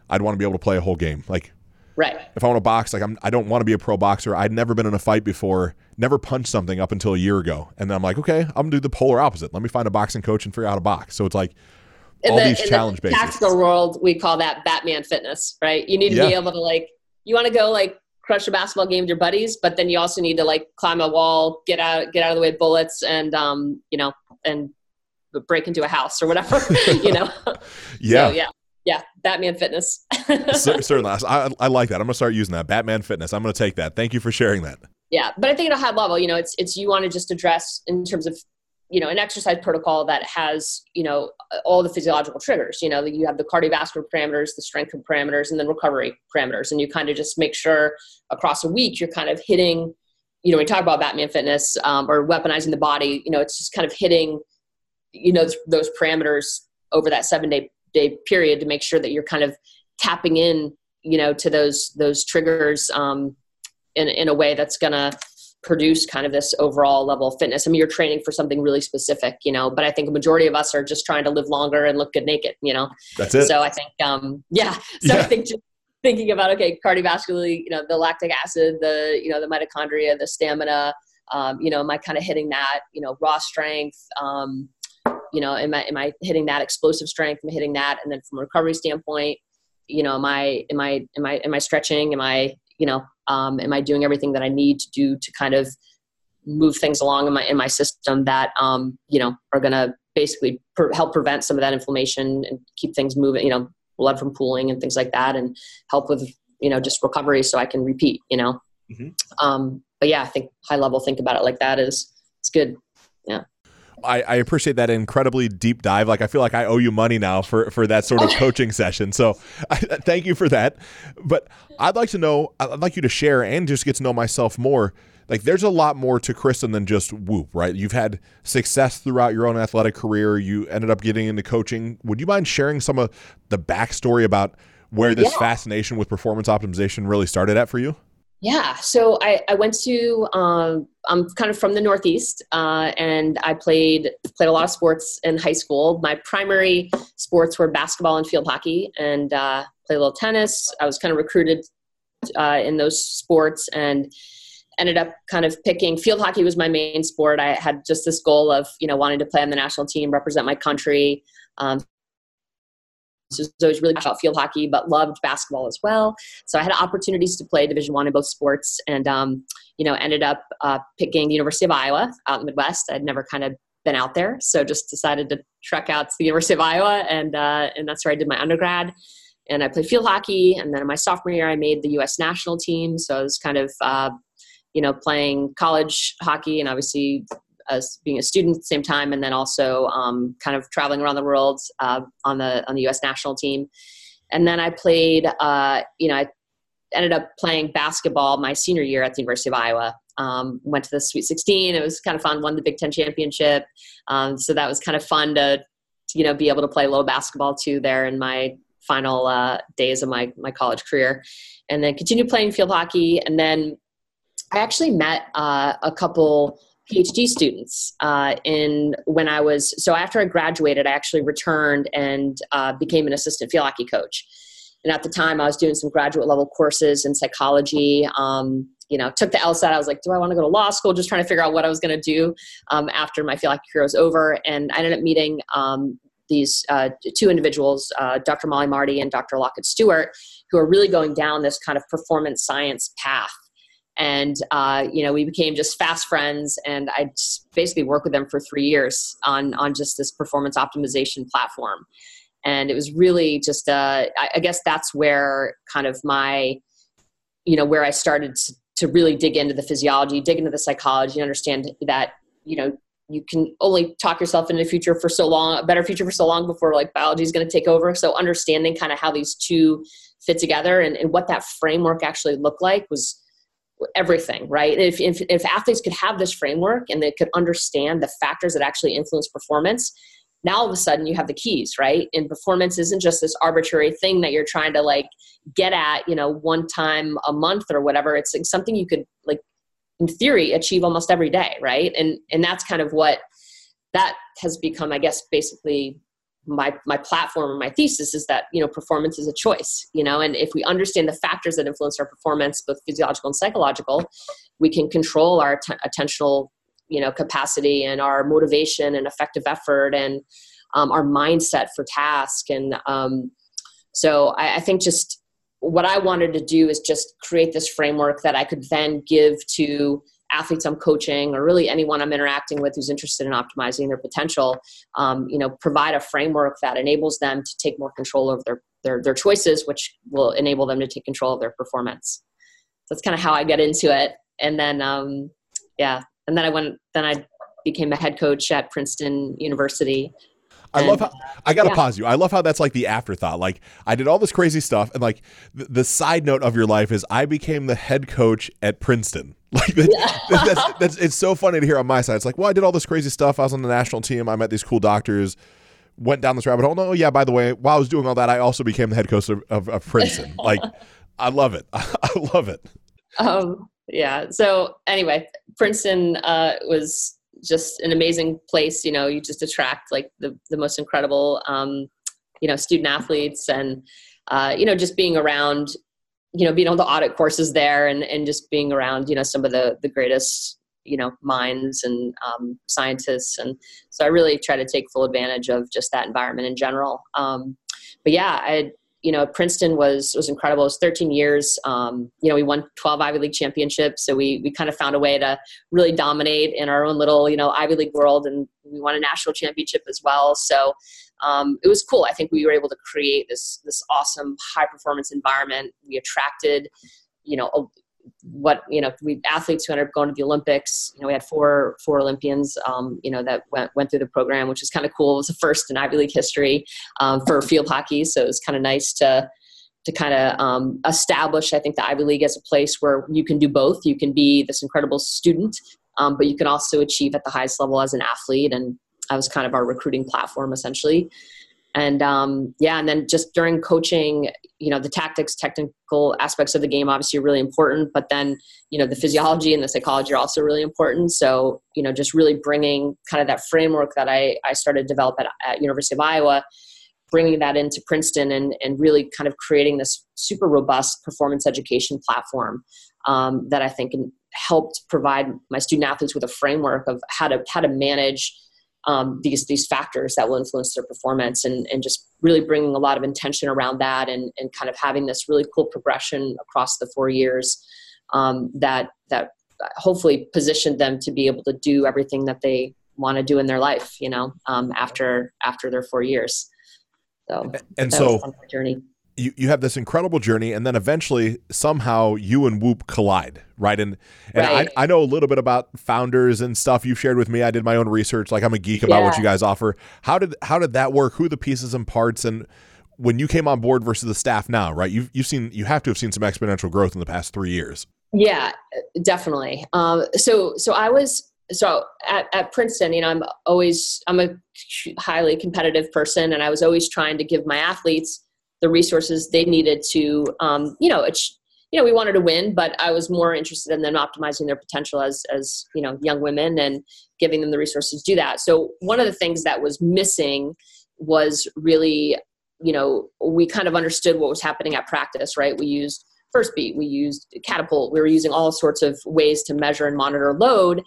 I'd want to be able to play a whole game. Like Right. if I want to box, like I'm, I don't want to be a pro boxer. I'd never been in a fight before, never punched something up until a year ago, and then I'm like, okay, I'm gonna do the polar opposite. Let me find a boxing coach and figure out how to box. So it's like In all the, these in challenge the bases. tactical world, we call that Batman fitness, right? You need to be able to like, you want to go like crush a basketball game with your buddies, but then you also need to like climb a wall, get out, get out of the way of bullets, and um, you know, and break into a house or whatever, you know. Yeah, So, yeah. Yeah. Batman fitness. Cer- certainly. I, I like that. I'm gonna start using that. Batman Fitness. I'm gonna take that. Thank you for sharing that. yeah but i think at a high level you know it's it's you want to just address in terms of you know an exercise protocol that has you know all the physiological triggers you know you have the cardiovascular parameters the strength parameters and then recovery parameters and you kind of just make sure across a week you're kind of hitting you know when we talk about batman fitness um, or weaponizing the body you know it's just kind of hitting you know those, those parameters over that seven day day period to make sure that you're kind of tapping in you know to those those triggers um, in, in a way that's going to produce kind of this overall level of fitness. I mean, you're training for something really specific, you know, but I think a majority of us are just trying to live longer and look good naked, you know? That's it. So I think, um, yeah. So I think just thinking about, okay, cardiovascularly, you know, the lactic acid, the, you know, the mitochondria, the stamina, um, you know, am I kind of hitting that, you know, raw strength, um, you know, am I, am I hitting that explosive strength? Am I hitting that? And then from a recovery standpoint, you know, am I, am I, am I, am I stretching? Am I, you know, um, am I doing everything that I need to do to kind of move things along in my, in my system that, um, you know, are going to basically per- help prevent some of that inflammation and keep things moving, you know, blood from pooling and things like that and help with, you know, just recovery so I can repeat, you know? Mhm. Um, but yeah, I think high level, think about it like that is, it's good. I, I appreciate that incredibly deep dive. Like I feel like I owe you money now for for that sort of coaching session. So I, thank you for that. But I'd like to know. I'd like you to share and just get to know myself more. Like there's a lot more to Kristen than just whoop, right? You've had success throughout your own athletic career. You ended up getting into coaching. Would you mind sharing some of the backstory about where this Yeah. fascination with performance optimization really started at for you? Yeah, so I, I went to um, I'm kind of from the Northeast, uh, and I played played a lot of sports in high school. My primary sports were basketball and field hockey, and uh, played a little tennis. I was kind of recruited uh, in those sports, and ended up kind of picking field hockey was my main sport. I had just this goal of you know wanting to play on the national team, represent my country. Um, so I was really about field hockey, but loved basketball as well. So I had opportunities to play Division One in both sports, and um, you know, ended up uh, picking the University of Iowa out in the Midwest. I'd never kind of been out there, so just decided to trek out to the University of Iowa, and uh, and that's where I did my undergrad. And I played field hockey, and then in my sophomore year, I made the U.S. national team. So I was kind of, uh, you know, playing college hockey, and obviously as being a student at the same time, and then also um, kind of traveling around the world uh, on the on the U.S. national team. And then I played, uh, you know, I ended up playing basketball my senior year at the University of Iowa. Um, went to the Sweet 16. It was kind of fun. Won the Big Ten championship. Um, so that was kind of fun to, you know, be able to play little basketball too there in my final uh, days of my my college career, and then continued playing field hockey. And then I actually met uh, a couple PhD students uh, in when I was so after I graduated, I actually returned and uh, became an assistant field hockey coach. And at the time, I was doing some graduate level courses in psychology. Um, you know, took the LSAT. I was like, do I want to go to law school? Just trying to figure out what I was going to do um, after my field hockey career was over. And I ended up meeting um, these uh, two individuals, uh, Dr. Molly Marty and Dr. Lockett Stewart, who are really going down this kind of performance science path and uh, you know we became just fast friends and i basically worked with them for three years on on just this performance optimization platform. And it was really just uh, I, I, guess that's where kind of my you know where i started to, to really dig into the physiology dig into the psychology understand that you know you can only talk yourself into the future for so long a better future for so long before like biology is going to take over. So understanding kind of how these two fit together and, and what that framework actually looked like was everything, right? If, if, if athletes could have this framework and they could understand the factors that actually influence performance, now all of a sudden you have the keys, right? And performance isn't just this arbitrary thing that you're trying to like get at, you know, one time a month or whatever. It's like something you could like in theory achieve almost every day, right? And and that's kind of what that has become, I guess, basically my my platform or my thesis is that you know performance is a choice you know and if we understand the factors that influence our performance both physiological and psychological we can control our attentional you know capacity and our motivation and effective effort and um, our mindset for task and um, so I, I think just what i wanted to do is just create this framework that i could then give to athletes I'm coaching or really anyone I'm interacting with who's interested in optimizing their potential, um, you know, provide a framework that enables them to take more control over their, their, their choices, which will enable them to take control of their performance. So that's kind of how I get into it. And then, um, yeah, and then I went, then I became a head coach at Princeton University I love how I gotta yeah. pause you. I love how that's like the afterthought. Like I did all this crazy stuff, and like the, the side note of your life is I became the head coach at Princeton. Like that, yeah. that's, that's it's so funny to hear on my side. It's like, well, I did all this crazy stuff. I was on the national team. I met these cool doctors. Went down this rabbit hole. No, yeah. By the way, while I was doing all that, I also became the head coach of, of, of Princeton. like, I love it. I love it. Um. Yeah. So anyway, Princeton uh, was just an amazing place. You know, you just attract like the the most incredible, um, you know, student athletes, and uh, you know, just being around, you know, being able to audit courses there, and and just being around, you know, some of the the greatest you know minds and um, scientists and so i really try to take full advantage of just that environment in general um, but yeah i you know, Princeton was was incredible. It was 13 years. Um, you know, we won 12 Ivy League championships, so we we kind of found a way to really dominate in our own little you know Ivy League world, and we won a national championship as well. So um, it was cool. I think we were able to create this this awesome high performance environment. We attracted you know what you know we athletes who ended up going to the olympics you know we had four four olympians um, you know that went, went through the program which is kind of cool. It was the first in ivy league history um, for field hockey. So it was kind of nice to to kind of um, establish i think the ivy league as a place where you can do both. You can be this incredible student um, but you can also achieve at the highest level as an athlete. And that was kind of our recruiting platform essentially and um, yeah and then just during coaching you know the tactics technical aspects of the game obviously are really important but then you know the physiology and the psychology are also really important. So you know just really bringing kind of that framework that i, I started to develop at, at university of iowa bringing that into princeton and, and really kind of creating this super robust performance education platform um, that i think helped provide my student athletes with a framework of how to how to manage um, these these factors that will influence their performance and, and just really bringing a lot of intention around that and, and kind of having this really cool progression across the four years um, that that hopefully positioned them to be able to do everything that they want to do in their life you know um, after after their four years. So and so journey you, you have this incredible journey and then eventually somehow you and whoop collide right? And and right. I, I know a little bit about founders and stuff you've shared with me. I did my own research. Like i'm a geek about yeah. what you guys offer. How did how did that work? Who the pieces and parts? And when you came on board versus the staff now right? You've, you've seen you have to have seen some exponential growth in the past three years. Yeah definitely. Um, so so i was so at, at princeton you know i'm always i'm a highly competitive person and i was always trying to give my athletes the resources they needed to, um, you know, you know, we wanted to win, but I was more interested in them optimizing their potential as, as you know, young women and giving them the resources to do that. So one of the things that was missing was really, you know, we kind of understood what was happening at practice, right? We used Firstbeat, we used catapult, we were using all sorts of ways to measure and monitor load.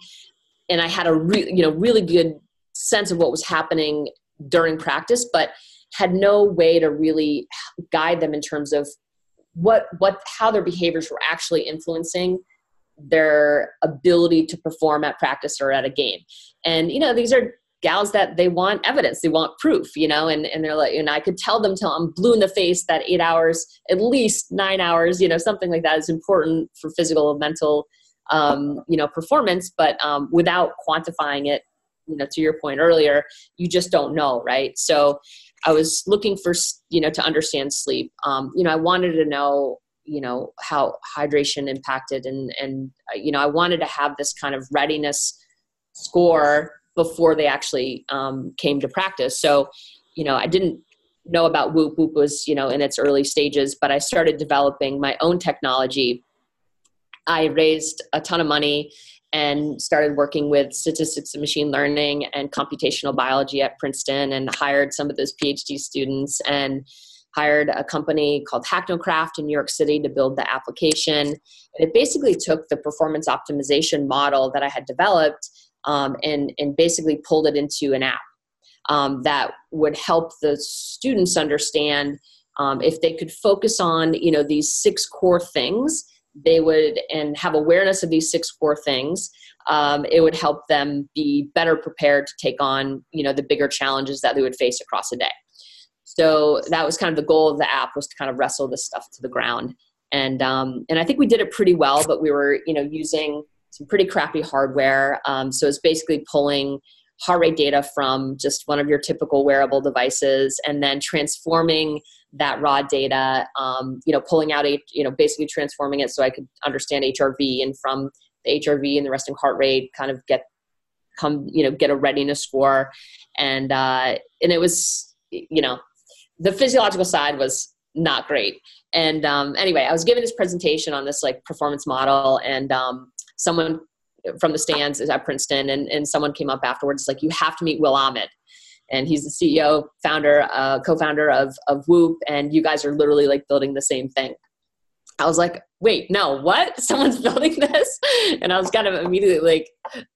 And I had a re- you know really good sense of what was happening during practice, but had no way to really guide them in terms of what what how their behaviors were actually influencing their ability to perform at practice or at a game. And you know, these are gals that they want evidence, they want proof, you know, and, and they're like, and I could tell them till I'm blue in the face that eight hours, at least nine hours, you know, something like that is important for physical and mental, um, you know, performance, but um, without quantifying it, you know, to your point earlier, you just don't know, right? So I was looking for, you know, to understand sleep. Um, you know, I wanted to know you know how hydration impacted and and uh, you know i wanted to have this kind of readiness score before they actually um, came to practice. So you know i didn't know about whoop. Whoop was you know in its early stages but i started developing my own technology. I raised a ton of money and started working with statistics and machine learning and computational biology at princeton and hired some of those phd students and hired a company called Hacknocraft in New York City to build the application. And it basically took the performance optimization model that I had developed um, and, and basically pulled it into an app um, that would help the students understand um, if they could focus on you know these six core things they would and have awareness of these six core things um, it would help them be better prepared to take on you know the bigger challenges that they would face across a day so that was kind of the goal of the app was to kind of wrestle this stuff to the ground. And um, and I think we did it pretty well, but we were you know using some pretty crappy hardware. Um, so it's basically pulling heart rate data from just one of your typical wearable devices and then transforming that raw data um, you know pulling out a you know basically transforming it so i could understand hrv and from the hrv and the resting heart rate kind of get come you know get a readiness score and uh, and it was you know the physiological side was not great. And um, anyway, I was giving this presentation on this like performance model, and um, someone from the stands at Princeton, and, and someone came up afterwards like, "You have to meet Will Ahmed." And he's the CEO, founder, uh, co-founder of of Whoop, and you guys are literally like building the same thing. I was like, wait, no, what? Someone's building this? And I was kind of immediately like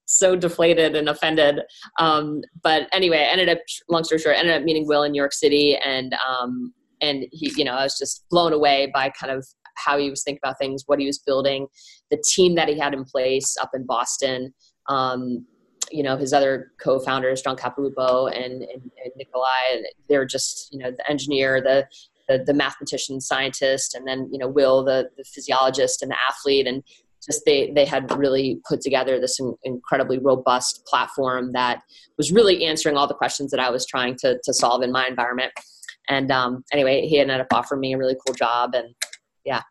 so deflated and offended. Um, but anyway, I ended up, long story short, I ended up meeting Will in New York City and, um, and he, you know, I was just blown away by kind of how he was thinking about things, what he was building, the team that he had in place up in Boston. Um, you know, his other co-founders, John Capodilupo and, and, and Nicolae, they're just, you know, the engineer, the the, the mathematician, scientist, and then you know Will, the, the physiologist and the athlete, and just they they had really put together this incredibly robust platform that was really answering all the questions that I was trying to to solve in my environment. And um, anyway, he ended up offering me a really cool job, and yeah,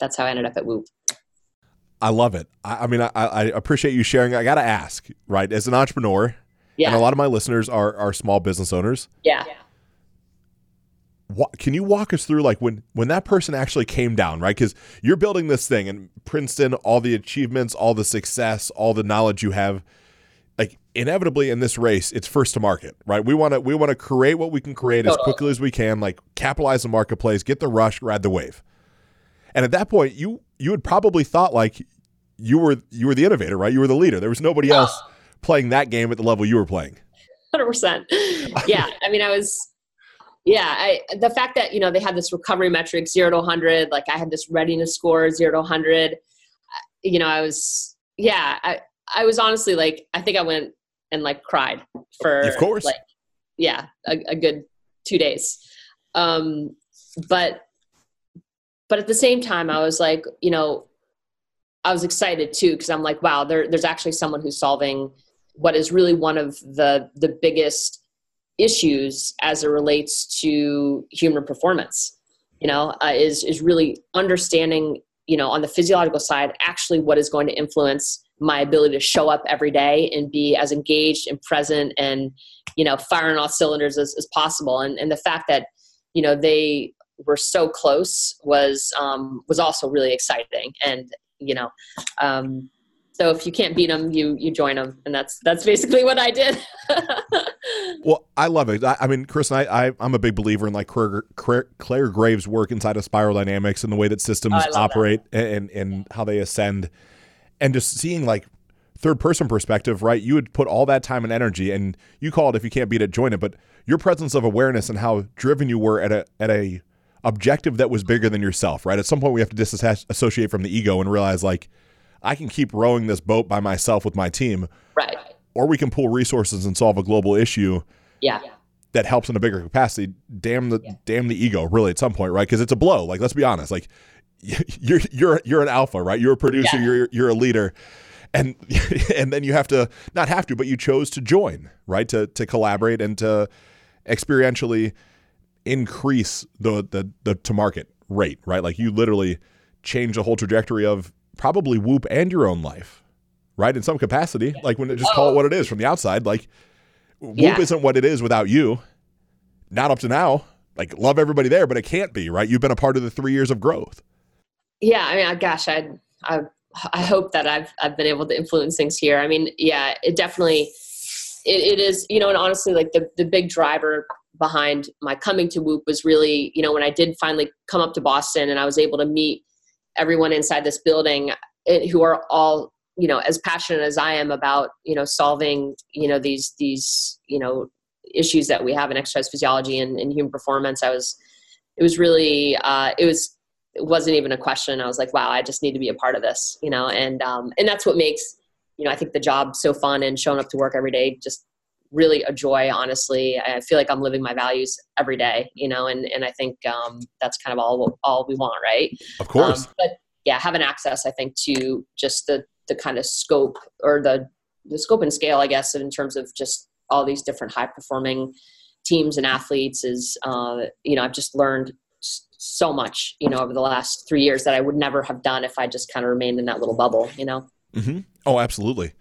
that's how I ended up at Whoop. I love it. I, I mean, I, I, appreciate you sharing. I got to ask, right? As an entrepreneur, yeah. and a lot of my listeners are are small business owners. Yeah can you walk us through like when when that person actually came down right because you're building this thing and princeton all the achievements all the success all the knowledge you have like inevitably in this race it's first to market right we want to we want to create what we can create as quickly as we can like capitalize the marketplace get the rush ride the wave and at that point you you had probably thought like you were you were the innovator right? You were the leader. There was nobody else playing that game at the level you were playing. 100% yeah i mean i was yeah I, the fact that you know they had this recovery metric 0 to 100 like i had this readiness score 0 to 100 you know i was yeah i i was honestly like i think i went and like cried for of course. like yeah a, a good two days. Um but but at the same time i was like you know i was excited too because i'm like wow there, there's actually someone who's solving what is really one of the the biggest issues as it relates to human performance you know uh, is is really understanding you know on the physiological side actually what is going to influence my ability to show up every day and be as engaged and present and you know firing all cylinders as, as possible. And, and the fact that you know they were so close was um, was also really exciting and you know um, so if you can't beat them, you you join them, and that's that's basically what I did. well, I love it. I, I, mean, Kristen I, I, am a big believer in like Clare, Clare, Clare, Graves' work inside of Spiral Dynamics and the way that systems oh, operate and and how they ascend, and just seeing like third person perspective, right? You would put all that time and energy, and you call it if you can't beat it, join it. But your presence of awareness and how driven you were at a at a objective that was bigger than yourself, right? At some point, we have to disassociate from the ego and realize like I can keep rowing this boat by myself with my team. Right. Or we can pool resources and solve a global issue. Yeah. That helps in a bigger capacity. Damn the yeah. damn the ego, really, at some point, right? Because it's a blow. Like, let's be honest. Like, you're you're you're an alpha, right? You're a producer. Yeah. You're you're a leader, and and then you have to not have to, but you chose to join, right? To to collaborate and to experientially increase the the the to market rate, right? Like you literally change the whole trajectory of probably Whoop and your own life, right? In some capacity, like when it just call it what it is from the outside, like Whoop yeah. isn't what it is without you. Not up to now. Like love everybody there, but it can't be, right? You've been a part of the three years of growth. Yeah, I mean, gosh, I I I hope that I've I've been able to influence things here. I mean, yeah, it definitely it, it is, you know, and honestly, like the the big driver behind my coming to Whoop was really, you know, when I did finally come up to Boston and I was able to meet everyone inside this building it, who are all, you know, as passionate as I am about, you know, solving, you know, these, these, you know, issues that we have in exercise physiology and, and human performance. I was, it was really, uh, it was, it wasn't even a question. I was like, wow, I just need to be a part of this, you know, and, um, and that's what makes, you know, I think the job so fun and showing up to work every day just really a joy honestly. I feel like i'm living my values every day you know and and i think um, that's kind of all all we want right? Of course. Um, but yeah having access i think to just the the kind of scope or the the scope and scale i guess in terms of just all these different high performing teams and athletes is uh, you know i've just learned so much you know over the last three years that i would never have done if i just kind of remained in that little bubble you know mm-hmm. oh absolutely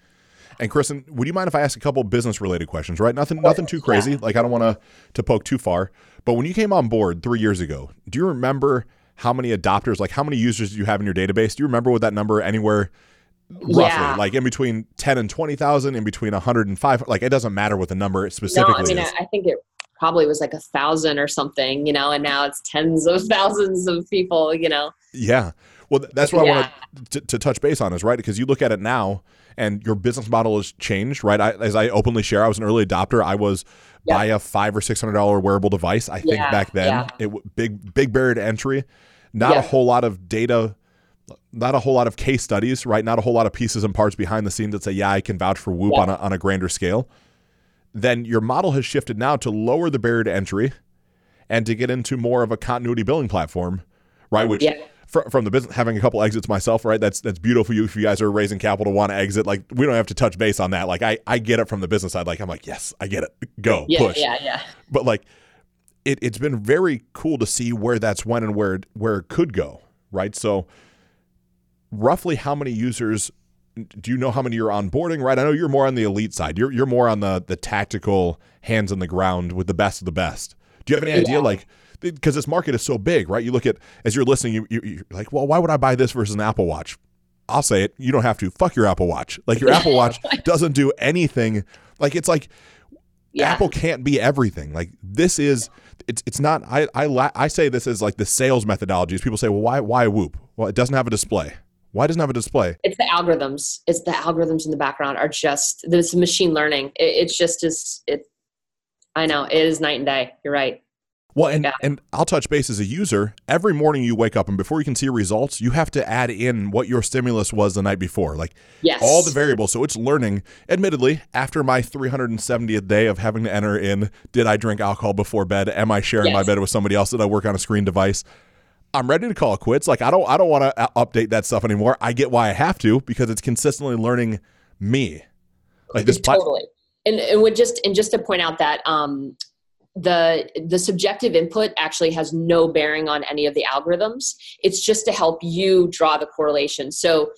and Kristen, would you mind if I ask a couple business related questions? Right, nothing, nothing too crazy. Yeah. Like I don't want to to poke too far. But when you came on board three years ago, do you remember how many adopters, like how many users do you have in your database? Do you remember what that number anywhere? roughly yeah. like in between 10 and 20,000 in between 105 like it doesn't matter what the number specifically no, I mean, is. I think it probably was like a thousand or something, you know, and now it's tens of thousands of people, you know. Yeah. Well, that's what yeah. I want to, to touch base on is right because you look at it now and your business model has changed, right? I, as I openly share, I was an early adopter. I was yep. buy a five or six hundred dollar wearable device. I think yeah, back then yeah. it big big barrier to entry, not a whole lot of data, not a whole lot of case studies, right? Not a whole lot of pieces and parts behind the scenes that say, yeah, I can vouch for Whoop on a, on a grander scale. Then your model has shifted now to lower the barrier to entry and to get into more of a continuity billing platform, right? Which yeah fr- from the business, having a couple exits myself, right? That's that's beautiful you if you guys are raising capital, want to exit. Like we don't have to touch base on that. Like I I get it from the business side. Like I'm like yes, I get it. Go yeah, push. Yeah, yeah. But like it it's been very cool to see where that's went and where where it could go, right? So roughly how many users do you know how many you're onboarding right i know you're more on the elite side you're, you're more on the the tactical hands on the ground with the best of the best do you have any idea yeah. like because this market is so big, right? You look at as you're listening, you, you you're like, well, why would I buy this versus an Apple Watch? I'll say it. You don't have to. Fuck your Apple Watch. Like your Apple Watch doesn't do anything. Like it's like yeah. Apple can't be everything. Like this is it's it's not. I I I say this is like the sales methodologies. People say, well, why why Whoop? Well, it doesn't have a display. Why doesn't have a display? It's the algorithms. It's the algorithms in the background are just this machine learning. It, it's just as it. I know it is night and day. You're right. Well, and, yeah. and I'll touch base as a user. Every morning you wake up, and before you can see results, you have to add in what your stimulus was the night before, like yes. all the variables. So it's learning. Admittedly, after my 370th day of having to enter in, did I drink alcohol before bed? Am I sharing yes. my bed with somebody else? Did I work on a screen device? I'm ready to call it quits. Like I don't, I don't want to update that stuff anymore. I get why I have to because it's consistently learning me. Like this totally. and and would just and just to point out that um the the subjective input actually has no bearing on any of the algorithms. It's just to help you draw the correlation. So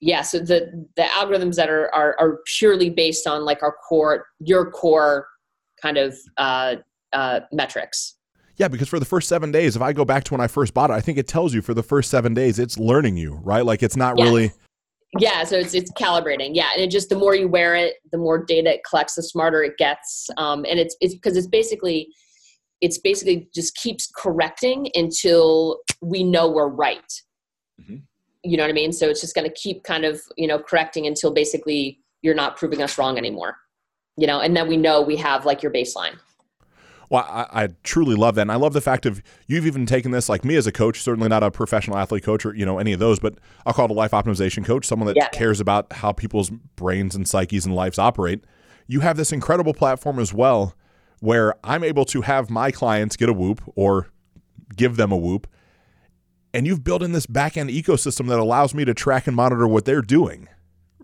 yeah so the the algorithms that are are, are purely based on like our core your core kind of uh, uh, metrics. Yeah, because for the first seven days, if I go back to when I first bought it, I think it tells you for the first seven days it's learning you, right? Like it's not really yeah so it's it's calibrating. Yeah and it just the more you wear it the more data it collects the smarter it gets. Um, and it's it's because it's basically it's basically just keeps correcting until we know we're right. Mm-hmm. you know what i mean? So it's just going to keep kind of you know correcting until basically you're not proving us wrong anymore. You know and then we know we have like your baseline Well, I, I, truly love that, and I love the fact of you've even taken this, like me as a coach, certainly not a professional athlete coach or you know any of those, but I'll call it a life optimization coach, someone that yeah. cares about how people's brains and psyches and lives operate. You have this incredible platform as well, where I'm able to have my clients get a Whoop or give them a Whoop, and you've built in this back end ecosystem that allows me to track and monitor what they're doing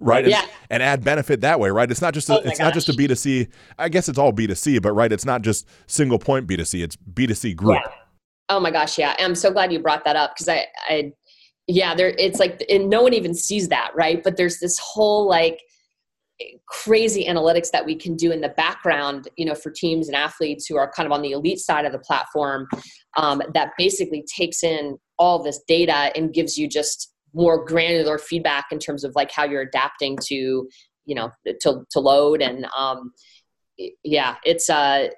right? Yeah. And, and, add benefit that way, right? It's not just a, oh it's gosh. not just a B2C. I guess it's all B2C, but right, it's not just single point B2C. It's B2C group. Yeah. Oh my gosh, yeah. I'm so glad you brought that up because I, I, yeah, there. It's like, and no one even sees that, right? But there's this whole like crazy analytics that we can do in the background, you know, for teams and athletes who are kind of on the elite side of the platform, um, that basically takes in all this data and gives you just more granular feedback in terms of like how you're adapting to you know to to load. And um yeah it's uh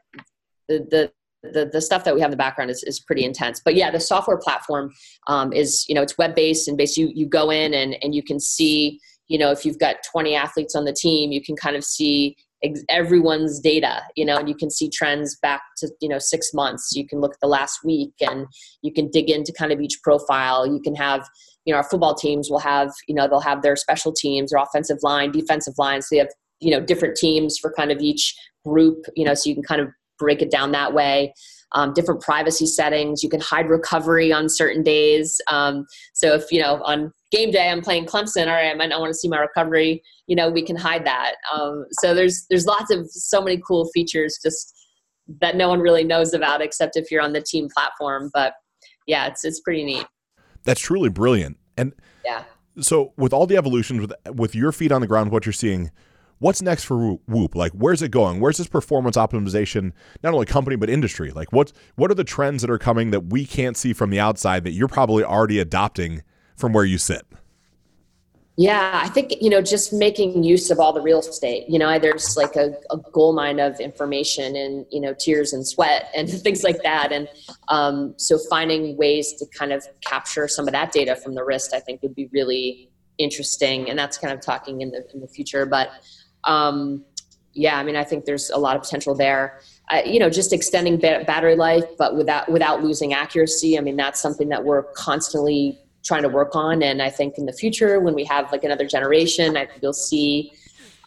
the the the, stuff that we have in the background is, is pretty intense. But yeah the software platform um, is you know it's web based and basically you, you go in and, and you can see you know if you've got 20 athletes on the team you can kind of see ex- everyone's data you know and you can see trends back to you know six months. You can look at the last week and you can dig into kind of each profile. You can have you know our football teams will have you know they'll have their special teams their offensive line defensive line. So you have you know different teams for kind of each group you know so you can kind of break it down that way. Um, different privacy settings. You can hide recovery on certain days. Um, so if you know on game day i'm playing clemson all right i might not want to see my recovery you know we can hide that um, so there's there's lots of so many cool features just that no one really knows about except if you're on the team platform but yeah it's it's pretty neat that's truly brilliant. And yeah. So with all the evolutions with with your feet on the ground, what you're seeing, what's next for Whoop? Like, where's it going? Where's this performance optimization, not only company but industry? Like, what what are the trends that are coming that we can't see from the outside that you're probably already adopting from where you sit? Yeah, I think you know just making use of all the real estate. You know, there's like a, a mine of information and you know tears and sweat and things like that. And um, so finding ways to kind of capture some of that data from the wrist, I think, would be really interesting. And that's kind of talking in the in the future. But um, yeah, I mean, I think there's a lot of potential there. Uh, you know, just extending ba- battery life, but without without losing accuracy. I mean, that's something that we're constantly trying to work on. And I think in the future, when we have like another generation, I think you'll see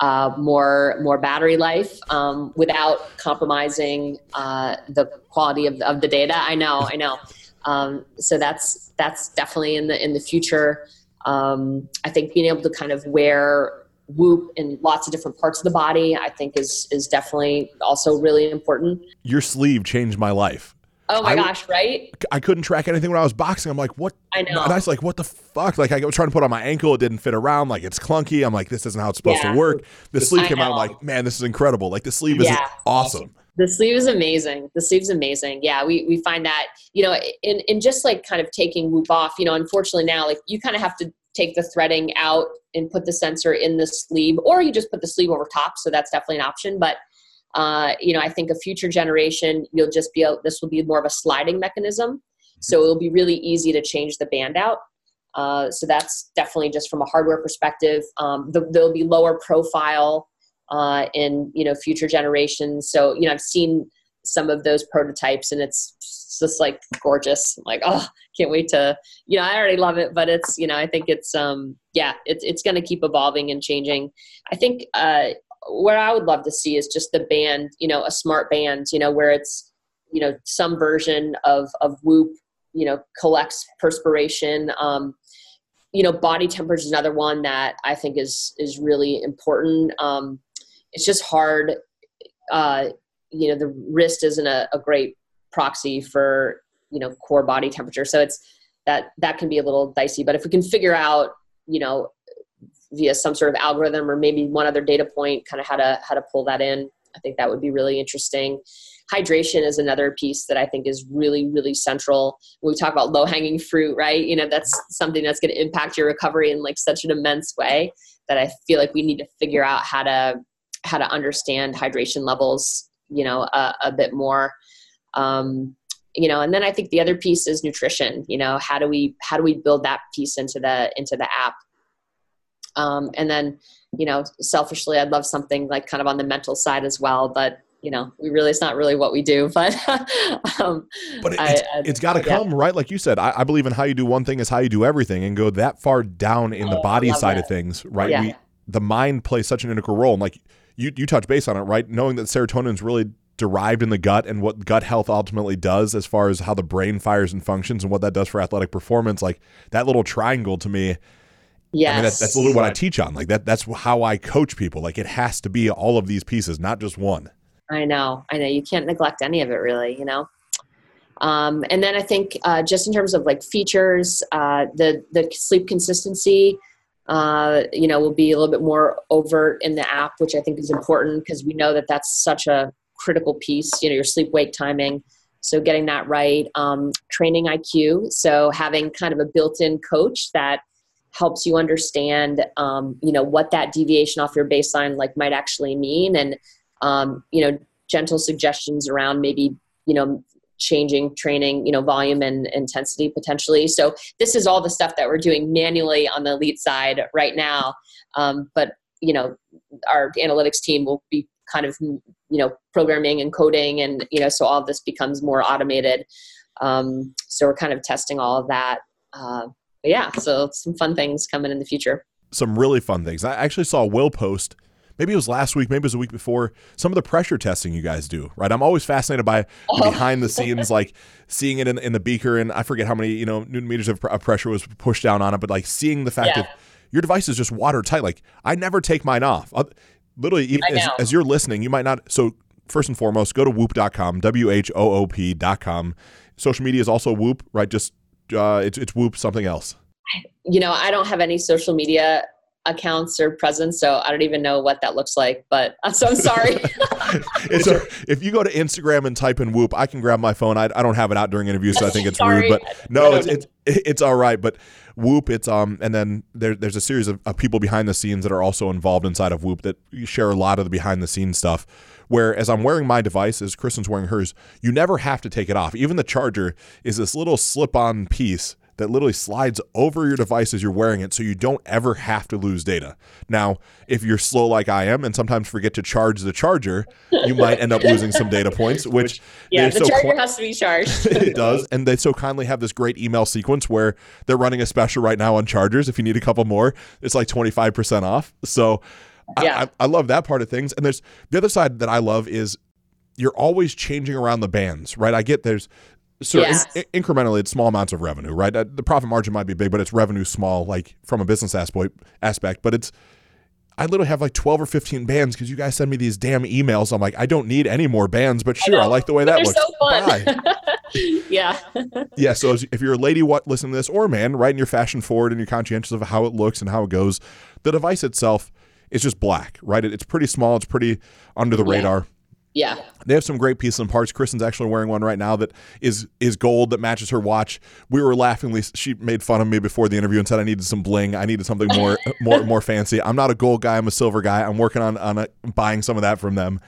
uh, more more battery life um, without compromising uh, the quality of, of the data. I know, I know. Um, so that's that's definitely in the in the future. Um, I think being able to kind of wear Whoop in lots of different parts of the body, I think is is definitely also really important. Your sleeve changed my life. Oh my I, gosh, right? I couldn't track anything when I was boxing. I'm like, what? I know. And I was like, what the fuck? Like, I was trying to put on my ankle. It didn't fit around. Like, it's clunky. I'm like, this isn't how it's supposed yeah. to work. The sleeve I came know. out. I'm like, man, this is incredible. Like, the sleeve is yeah. awesome. The sleeve is amazing. The sleeve's amazing. Yeah, we, we find that, you know, in, in just like kind of taking Whoop off, you know, unfortunately now, like, you kind of have to take the threading out and put the sensor in the sleeve, or you just put the sleeve over top. So that's definitely an option. But uh, you know, I think a future generation, you'll just be, a, this will be more of a sliding mechanism. So it'll be really easy to change the band out. Uh, so that's definitely just from a hardware perspective. Um, the, there'll be lower profile uh, in, you know, future generations. So, you know, I've seen some of those prototypes and it's just like gorgeous. I'm like, oh, can't wait to, you know, I already love it, but it's, you know, I think it's, um, yeah, it's, it's going to keep evolving and changing. I think, uh, what I would love to see is just the band, you know, a smart band, you know, where it's, you know, some version of of Whoop, you know, collects perspiration. Um, you know, body temperature is another one that I think is is really important. Um, it's just hard. Uh, you know, the wrist isn't a, a great proxy for you know core body temperature, so it's that that can be a little dicey. But if we can figure out, you know, via some sort of algorithm or maybe one other data point, kind of how to how to pull that in. I think that would be really interesting. Hydration is another piece that I think is really, really central. When we talk about low hanging fruit, right? You know, that's something that's going to impact your recovery in like such an immense way that I feel like we need to figure out how to how to understand hydration levels, you know, a, a bit more. Um, you know, and then I think the other piece is nutrition. You know, how do we how do we build that piece into the into the app? Um, and then, you know, selfishly, I'd love something like kind of on the mental side as well. But you know, we really, it's not really what we do, but, um, but it, it's, it's got to come, yeah. right? Like you said, I, I, believe in how you do one thing is how you do everything and go that far down in oh, the body side that. of things, right? Yeah. We, the mind plays such an integral role. And like you, you touch base on it, right? Knowing that serotonin is really derived in the gut and what gut health ultimately does as far as how the brain fires and functions and what that does for athletic performance, like that little triangle to me Yes. I mean, that, that's literally what I teach on. Like that, that's how I coach people. Like it has to be all of these pieces, not just one. I know. I know. You can't neglect any of it, really. You know. Um, and then I think uh, just in terms of like features, uh, the the sleep consistency, uh, you know, will be a little bit more overt in the app, which I think is important because we know that that's such a critical piece. You know, your sleep wake timing. So getting that right, um, training IQ. So having kind of a built-in coach that helps you understand, um, you know, what that deviation off your baseline like might actually mean, and um, you know, gentle suggestions around maybe, you know, changing training, you know, volume and intensity potentially. So this is all the stuff that we're doing manually on the elite side right now. Um, but you know, our analytics team will be kind of you know programming and coding, and you know, so all this becomes more automated. Um, so we're kind of testing all of that. Uh, yeah, so some fun things coming in the future. Some really fun things. I actually saw Will post maybe it was last week, maybe it was a week before, some of the pressure testing you guys do, right? I'm always fascinated by oh. behind the scenes, like seeing it in, in, the beaker, and I forget how many, you know, newton meters of, of pressure was pushed down on it, but like seeing the fact yeah. that your device is just watertight. Like I never take mine off. I'll, literally, even as, as, you're listening, you might not. So first and foremost, go to whoop.com, W H O O P.com. Social media is also Whoop, right? Just uh, it's, it's Whoop something else. You know, I don't have any social media accounts or presence, so I don't even know what that looks like. But so I'm sorry. it's a, if you go to Instagram and type in Whoop, I can grab my phone. I, I don't have it out during interviews, so I think it's rude. But no, it's, it's it's all right. But Whoop, it's um, and then there, there's a series of, of people behind the scenes that are also involved inside of Whoop that share a lot of the behind the scenes stuff. Where as I'm wearing my device, as Kristen's wearing hers, you never have to take it off. Even the charger is this little slip-on piece that literally slides over your device as you're wearing it so you don't ever have to lose data. Now, if you're slow like I am and sometimes forget to charge the charger, you might end up losing some data points, which Yeah, the so charger has to be charged. it does. And they so kindly have this great email sequence where they're running a special right now on chargers. If you need a couple more, it's like 25% off. So yeah. I, I love that part of things. And there's the other side that I love is you're always changing around the bands, right? I get there's so yes. in, in, incrementally, it's small amounts of revenue, right? Uh, the profit margin might be big, but it's revenue small, like from a business aspect. Aspect, but it's I literally have like 12 or 15 bands because you guys send me these damn emails. I'm like, I don't need any more bands, but sure, I, I like the way that looks. So yeah. yeah. So if you're a lady what listening to this or a man, right, and you're fashion forward and you're conscientious of how it looks and how it goes, the device itself is just black, right? It's pretty small. It's pretty under the yeah. radar. Yeah. They have some great pieces and parts. Kristen's actually wearing one right now that is is gold that matches her watch. We were laughingly she made fun of me before the interview and said I needed some bling. I needed something more more more fancy. I'm not a gold guy, I'm a silver guy. I'm working on on a, buying some of that from them.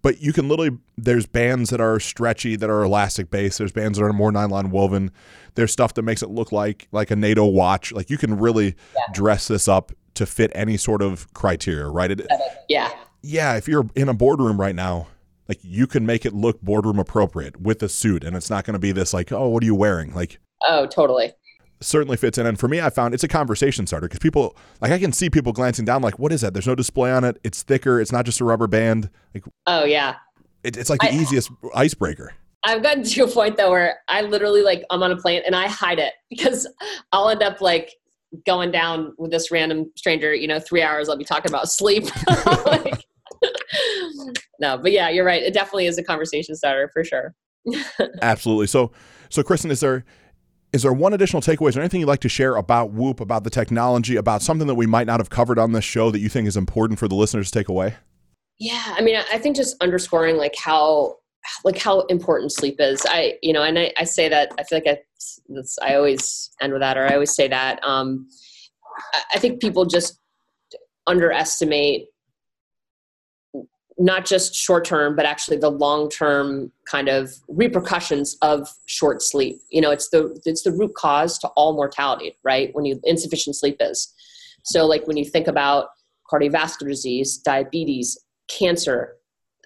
But you can literally there's bands that are stretchy that are elastic based. There's bands that are more nylon woven. There's stuff that makes it look like like a NATO watch. Like you can really yeah. dress this up to fit any sort of criteria, right? It, yeah. Yeah, if you're in a boardroom right now like you can make it look boardroom appropriate with a suit and it's not going to be this like oh what are you wearing? Like oh totally. certainly fits in. And for me i found it's a conversation starter because people like i can see people glancing down like what is that? There's no display on it. It's thicker. It's not just a rubber band. Like oh yeah. it, it's like the I, uh, easiest icebreaker. I've gotten to a point though where i literally like i'm on a plane and i hide it because i'll end up like going down with this random stranger you know three hours i'll be talking about sleep like, no, but yeah, you're right. It definitely is a conversation starter for sure. Absolutely. So, so Kristen, is there is there one additional takeaway? Is there anything you'd like to share about Whoop, about the technology, about something that we might not have covered on this show that you think is important for the listeners to take away? Yeah, I mean, I think just underscoring like how like how important sleep is. I you know, and I, I say that I feel like I that's I always end with that, or I always say that. Um, I think people just underestimate not just short term, but actually the long term kind of repercussions of short sleep. You know, it's the it's the root cause to all mortality, right? When you insufficient sleep is. So, like when you think about cardiovascular disease, diabetes, cancer,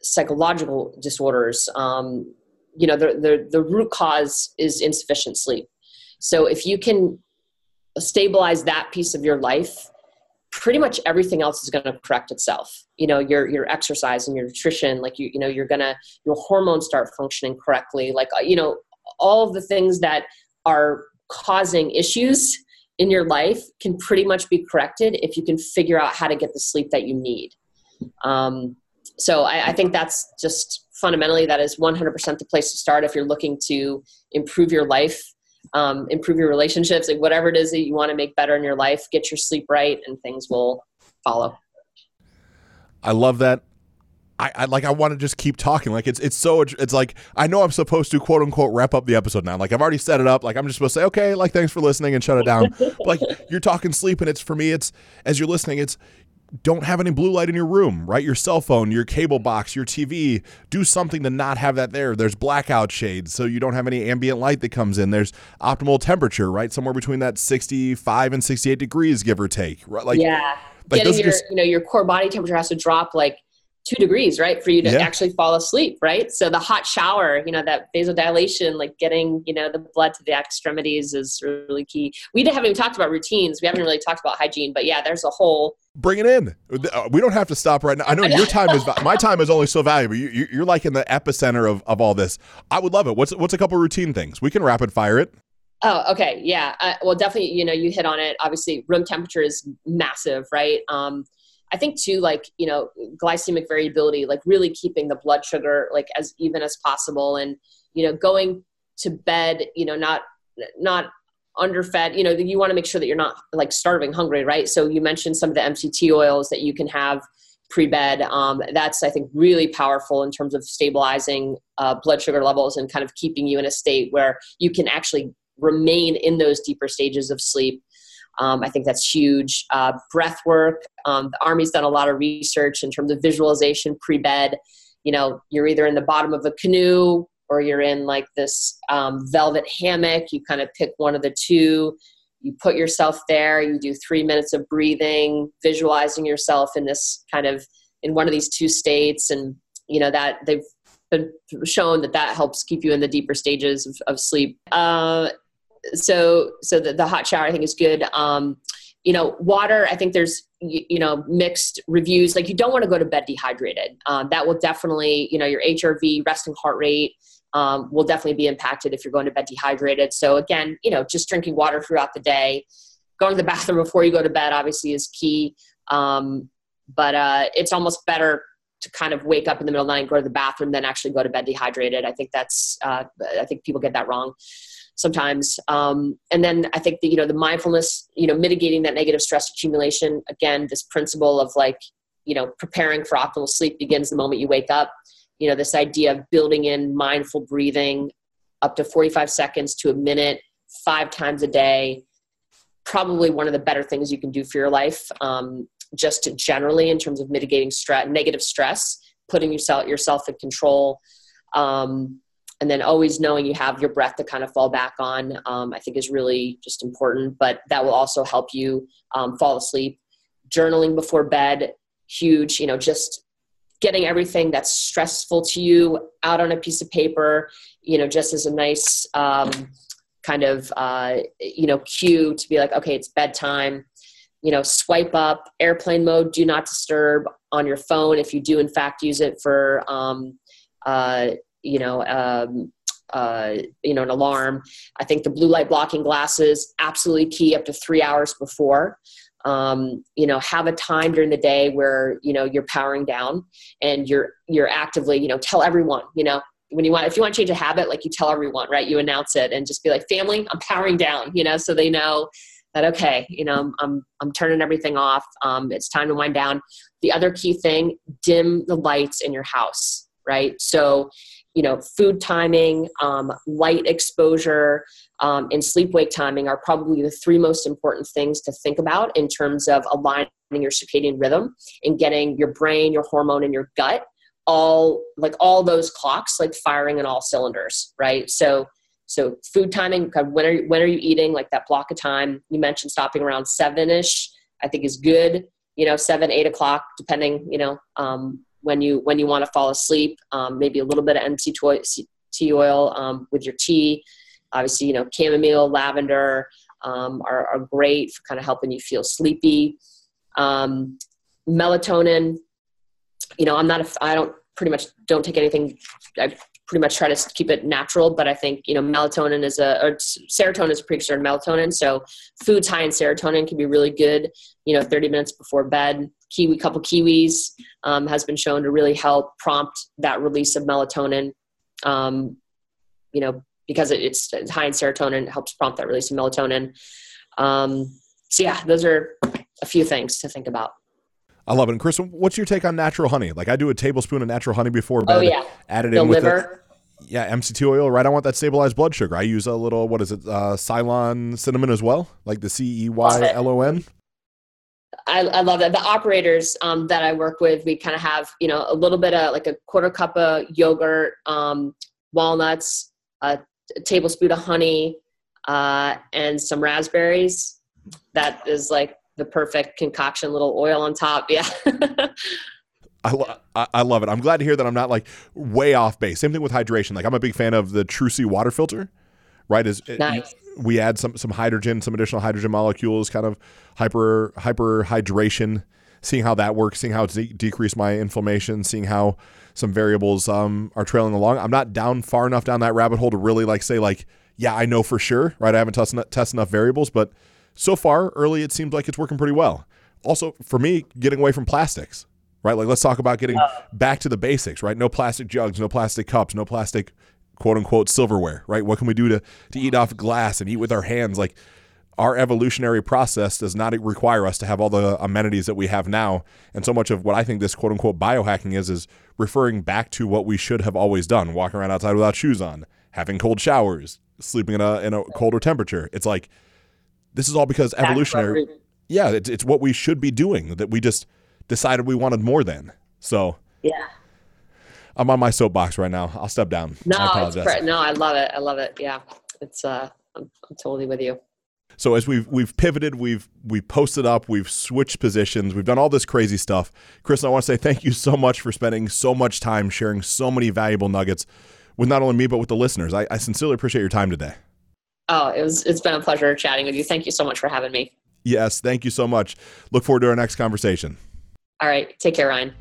psychological disorders, um, you know, the, the, the root cause is insufficient sleep. So if you can stabilize that piece of your life, pretty much everything else is going to correct itself. You know, your your exercise and your nutrition, like you you know, you're gonna your hormones start functioning correctly. Like uh, you know, all of the things that are causing issues in your life can pretty much be corrected if you can figure out how to get the sleep that you need. Um, so I, I think that's just fundamentally that is 100% the place to start if you're looking to improve your life um, improve your relationships like whatever it is that you want to make better in your life get your sleep right and things will follow i love that I, I, like I want to just keep talking. Like it's it's so it's like I know I'm supposed to quote unquote wrap up the episode now. Like I've already set it up. Like I'm just supposed to say okay, like thanks for listening and shut it down. like you're talking sleep and it's for me it's as you're listening it's don't have any blue light in your room, right? Your cell phone, your cable box, your TV. Do something to not have that there. There's blackout shades, so you don't have any ambient light that comes in. There's optimal temperature, right? Somewhere between that 65 and 68 degrees, give or take. Right? Like, yeah. Like Getting your, just, you know, your core body temperature has to drop like two degrees, right, for you to yeah. actually fall asleep, right? So the hot shower, you know, that vasodilation, like getting, you know, the blood to the extremities is really key. We haven't even talked about routines. We haven't really talked about hygiene, but yeah, there's a whole. Bring it in. Uh, we don't have to stop right now. I know your time is my time is only so valuable. You, you're like in the epicenter of, of all this. I would love it. What's what's a couple routine things we can rapid fire it. Oh, okay, yeah. Uh, well, definitely, you know, you hit on it. Obviously, room temperature is massive, right? Um, I think too, like, you know, glycemic variability, like really keeping the blood sugar like as even as possible and, you know, going to bed, you know, not, not underfed, you know, you want to make sure that you're not like starving hungry, right? So you mentioned some of the MCT oils that you can have pre-bed. Um, that's, I think, really powerful in terms of stabilizing uh, blood sugar levels and kind of keeping you in a state where you can actually remain in those deeper stages of sleep. Um, I think that's huge. Uh, breath work. Um, the Army's done a lot of research in terms of visualization pre bed. You know, you're either in the bottom of a canoe or you're in like this um, velvet hammock. You kind of pick one of the two. You put yourself there. You do three minutes of breathing, visualizing yourself in this kind of in one of these two states, and you know that they've been shown that that helps keep you in the deeper stages of, of sleep. Uh, so so the, the hot shower I think is good. Um, you know, water. I think there's you, you, know mixed reviews. Like you don't want to go to bed dehydrated. Um, that will definitely you know your HRV, resting heart rate. Um, will definitely be impacted if you're going to bed dehydrated. So again, you know, just drinking water throughout the day, going to the bathroom before you go to bed obviously is key. Um, but uh, it's almost better to kind of wake up in the middle of the night and go to the bathroom than actually go to bed dehydrated. I think that's uh, I think people get that wrong sometimes. Um, and then I think that, you know, the mindfulness, you know, mitigating that negative stress accumulation, again, this principle of like, you know, preparing for optimal sleep begins the moment you wake up. You know, this idea of building in mindful breathing up to 45 seconds to a minute, five times a day, probably one of the better things you can do for your life. Um, just generally in terms of mitigating stress, negative stress, putting yourself yourself in control. Um, and then always knowing you have your breath to kind of fall back on um, i think is really just important but that will also help you um, fall asleep. Journaling before bed huge you know just getting everything that's stressful to you out on a piece of paper you know just as a nice um, kind of uh, you know cue to be like okay it's bedtime. You know swipe up airplane mode do not disturb on your phone if you do in fact use it for um, uh, you know, um, uh, you know, an alarm. I think the blue light blocking glasses absolutely key up to three hours before. Um, you know, have a time during the day where you know you're powering down and you're you're actively, you know, tell everyone, you know, when you want if you want to change a habit, like you tell everyone, right? You announce it and just be like, family, I'm powering down, you know, so they know that okay, you know, I'm I'm, I'm turning everything off. Um, it's time to wind down. The other key thing: dim the lights in your house, right? So you know, food timing, um, light exposure, um, and sleep wake timing are probably the three most important things to think about in terms of aligning your circadian rhythm and getting your brain, your hormone, and your gut all like all those clocks like firing in all cylinders, right? So so food timing, when are you, when are you eating? Like that block of time. You mentioned stopping around seven ish. I think is good. You know, seven eight o'clock, depending. You know, um, when you when you want to fall asleep. Um, maybe a little bit of MCT oil um, with your tea. Obviously, you know chamomile, lavender um, are, are, great for kind of helping you feel sleepy. Um, melatonin. You know, I'm not. A, I don't pretty much don't take anything. I pretty much try to keep it natural. But I think you know melatonin is a or serotonin is a precursor to melatonin. So foods high in serotonin can be really good. You know, 30 minutes before bed. Kiwi, couple kiwis um, has been shown to really help prompt that release of melatonin. Um, you know, because it, it's, high in serotonin, it helps prompt that release of melatonin. Um, so yeah, those are a few things to think about. I love it. And Chris, what's your take on natural honey? Like I do a tablespoon of natural honey before bed. Oh yeah. Add it the in with liver. it yeah, MCT oil, right? I want that stabilized blood sugar. I use a little, what is it, uh, Ceylon cinnamon as well, like the C E Y L O N. I, I, love that. The operators um, that I work with, we kind of have, you know, a little bit of like a quarter cup of yogurt, um, walnuts, a, a, tablespoon of honey, uh, and some raspberries. That is like the perfect concoction, little oil on top. Yeah. I, lo- I love it. I'm glad to hear that I'm not like way off base. Same thing with hydration. Like I'm a big fan of the Trucy water filter, right? Is nice. we add some some hydrogen, some additional hydrogen molecules, kind of hyper hyper hydration. Seeing how that works, seeing how it's de- decreased my inflammation, seeing how some variables um, are trailing along. I'm not down far enough down that rabbit hole to really like say like, yeah, I know for sure, right? I haven't tested tested enough variables, but so far early, it seems like it's working pretty well. Also, for me, getting away from plastics right? Like, let's talk about getting back to the basics, right? No plastic jugs, no plastic cups, no plastic quote unquote silverware, right? What can we do to, to eat off glass and eat with our hands? Like, our evolutionary process does not require us to have all the amenities that we have now. And so much of what I think this quote unquote biohacking is, is referring back to what we should have always done walking around outside without shoes on, having cold showers, sleeping in a, in a colder temperature. It's like, this is all because evolutionary. Yeah, it's, it's what we should be doing that we just decided we wanted more than. So yeah, I'm on my soapbox right now. I'll step down. No, I it's, no, I love it. I love it. Yeah, it's uh, I'm, I'm totally with you. So as we've we've pivoted, we've we posted up, we've switched positions, we've done all this crazy stuff. Chris, I want to say thank you so much for spending so much time sharing so many valuable nuggets with not only me but with the listeners. I, I sincerely appreciate your time today. Oh, it was it's been a pleasure chatting with you. Thank you so much for having me. Yes, thank you so much. Look forward to our next conversation. All right. Take care, Ryan.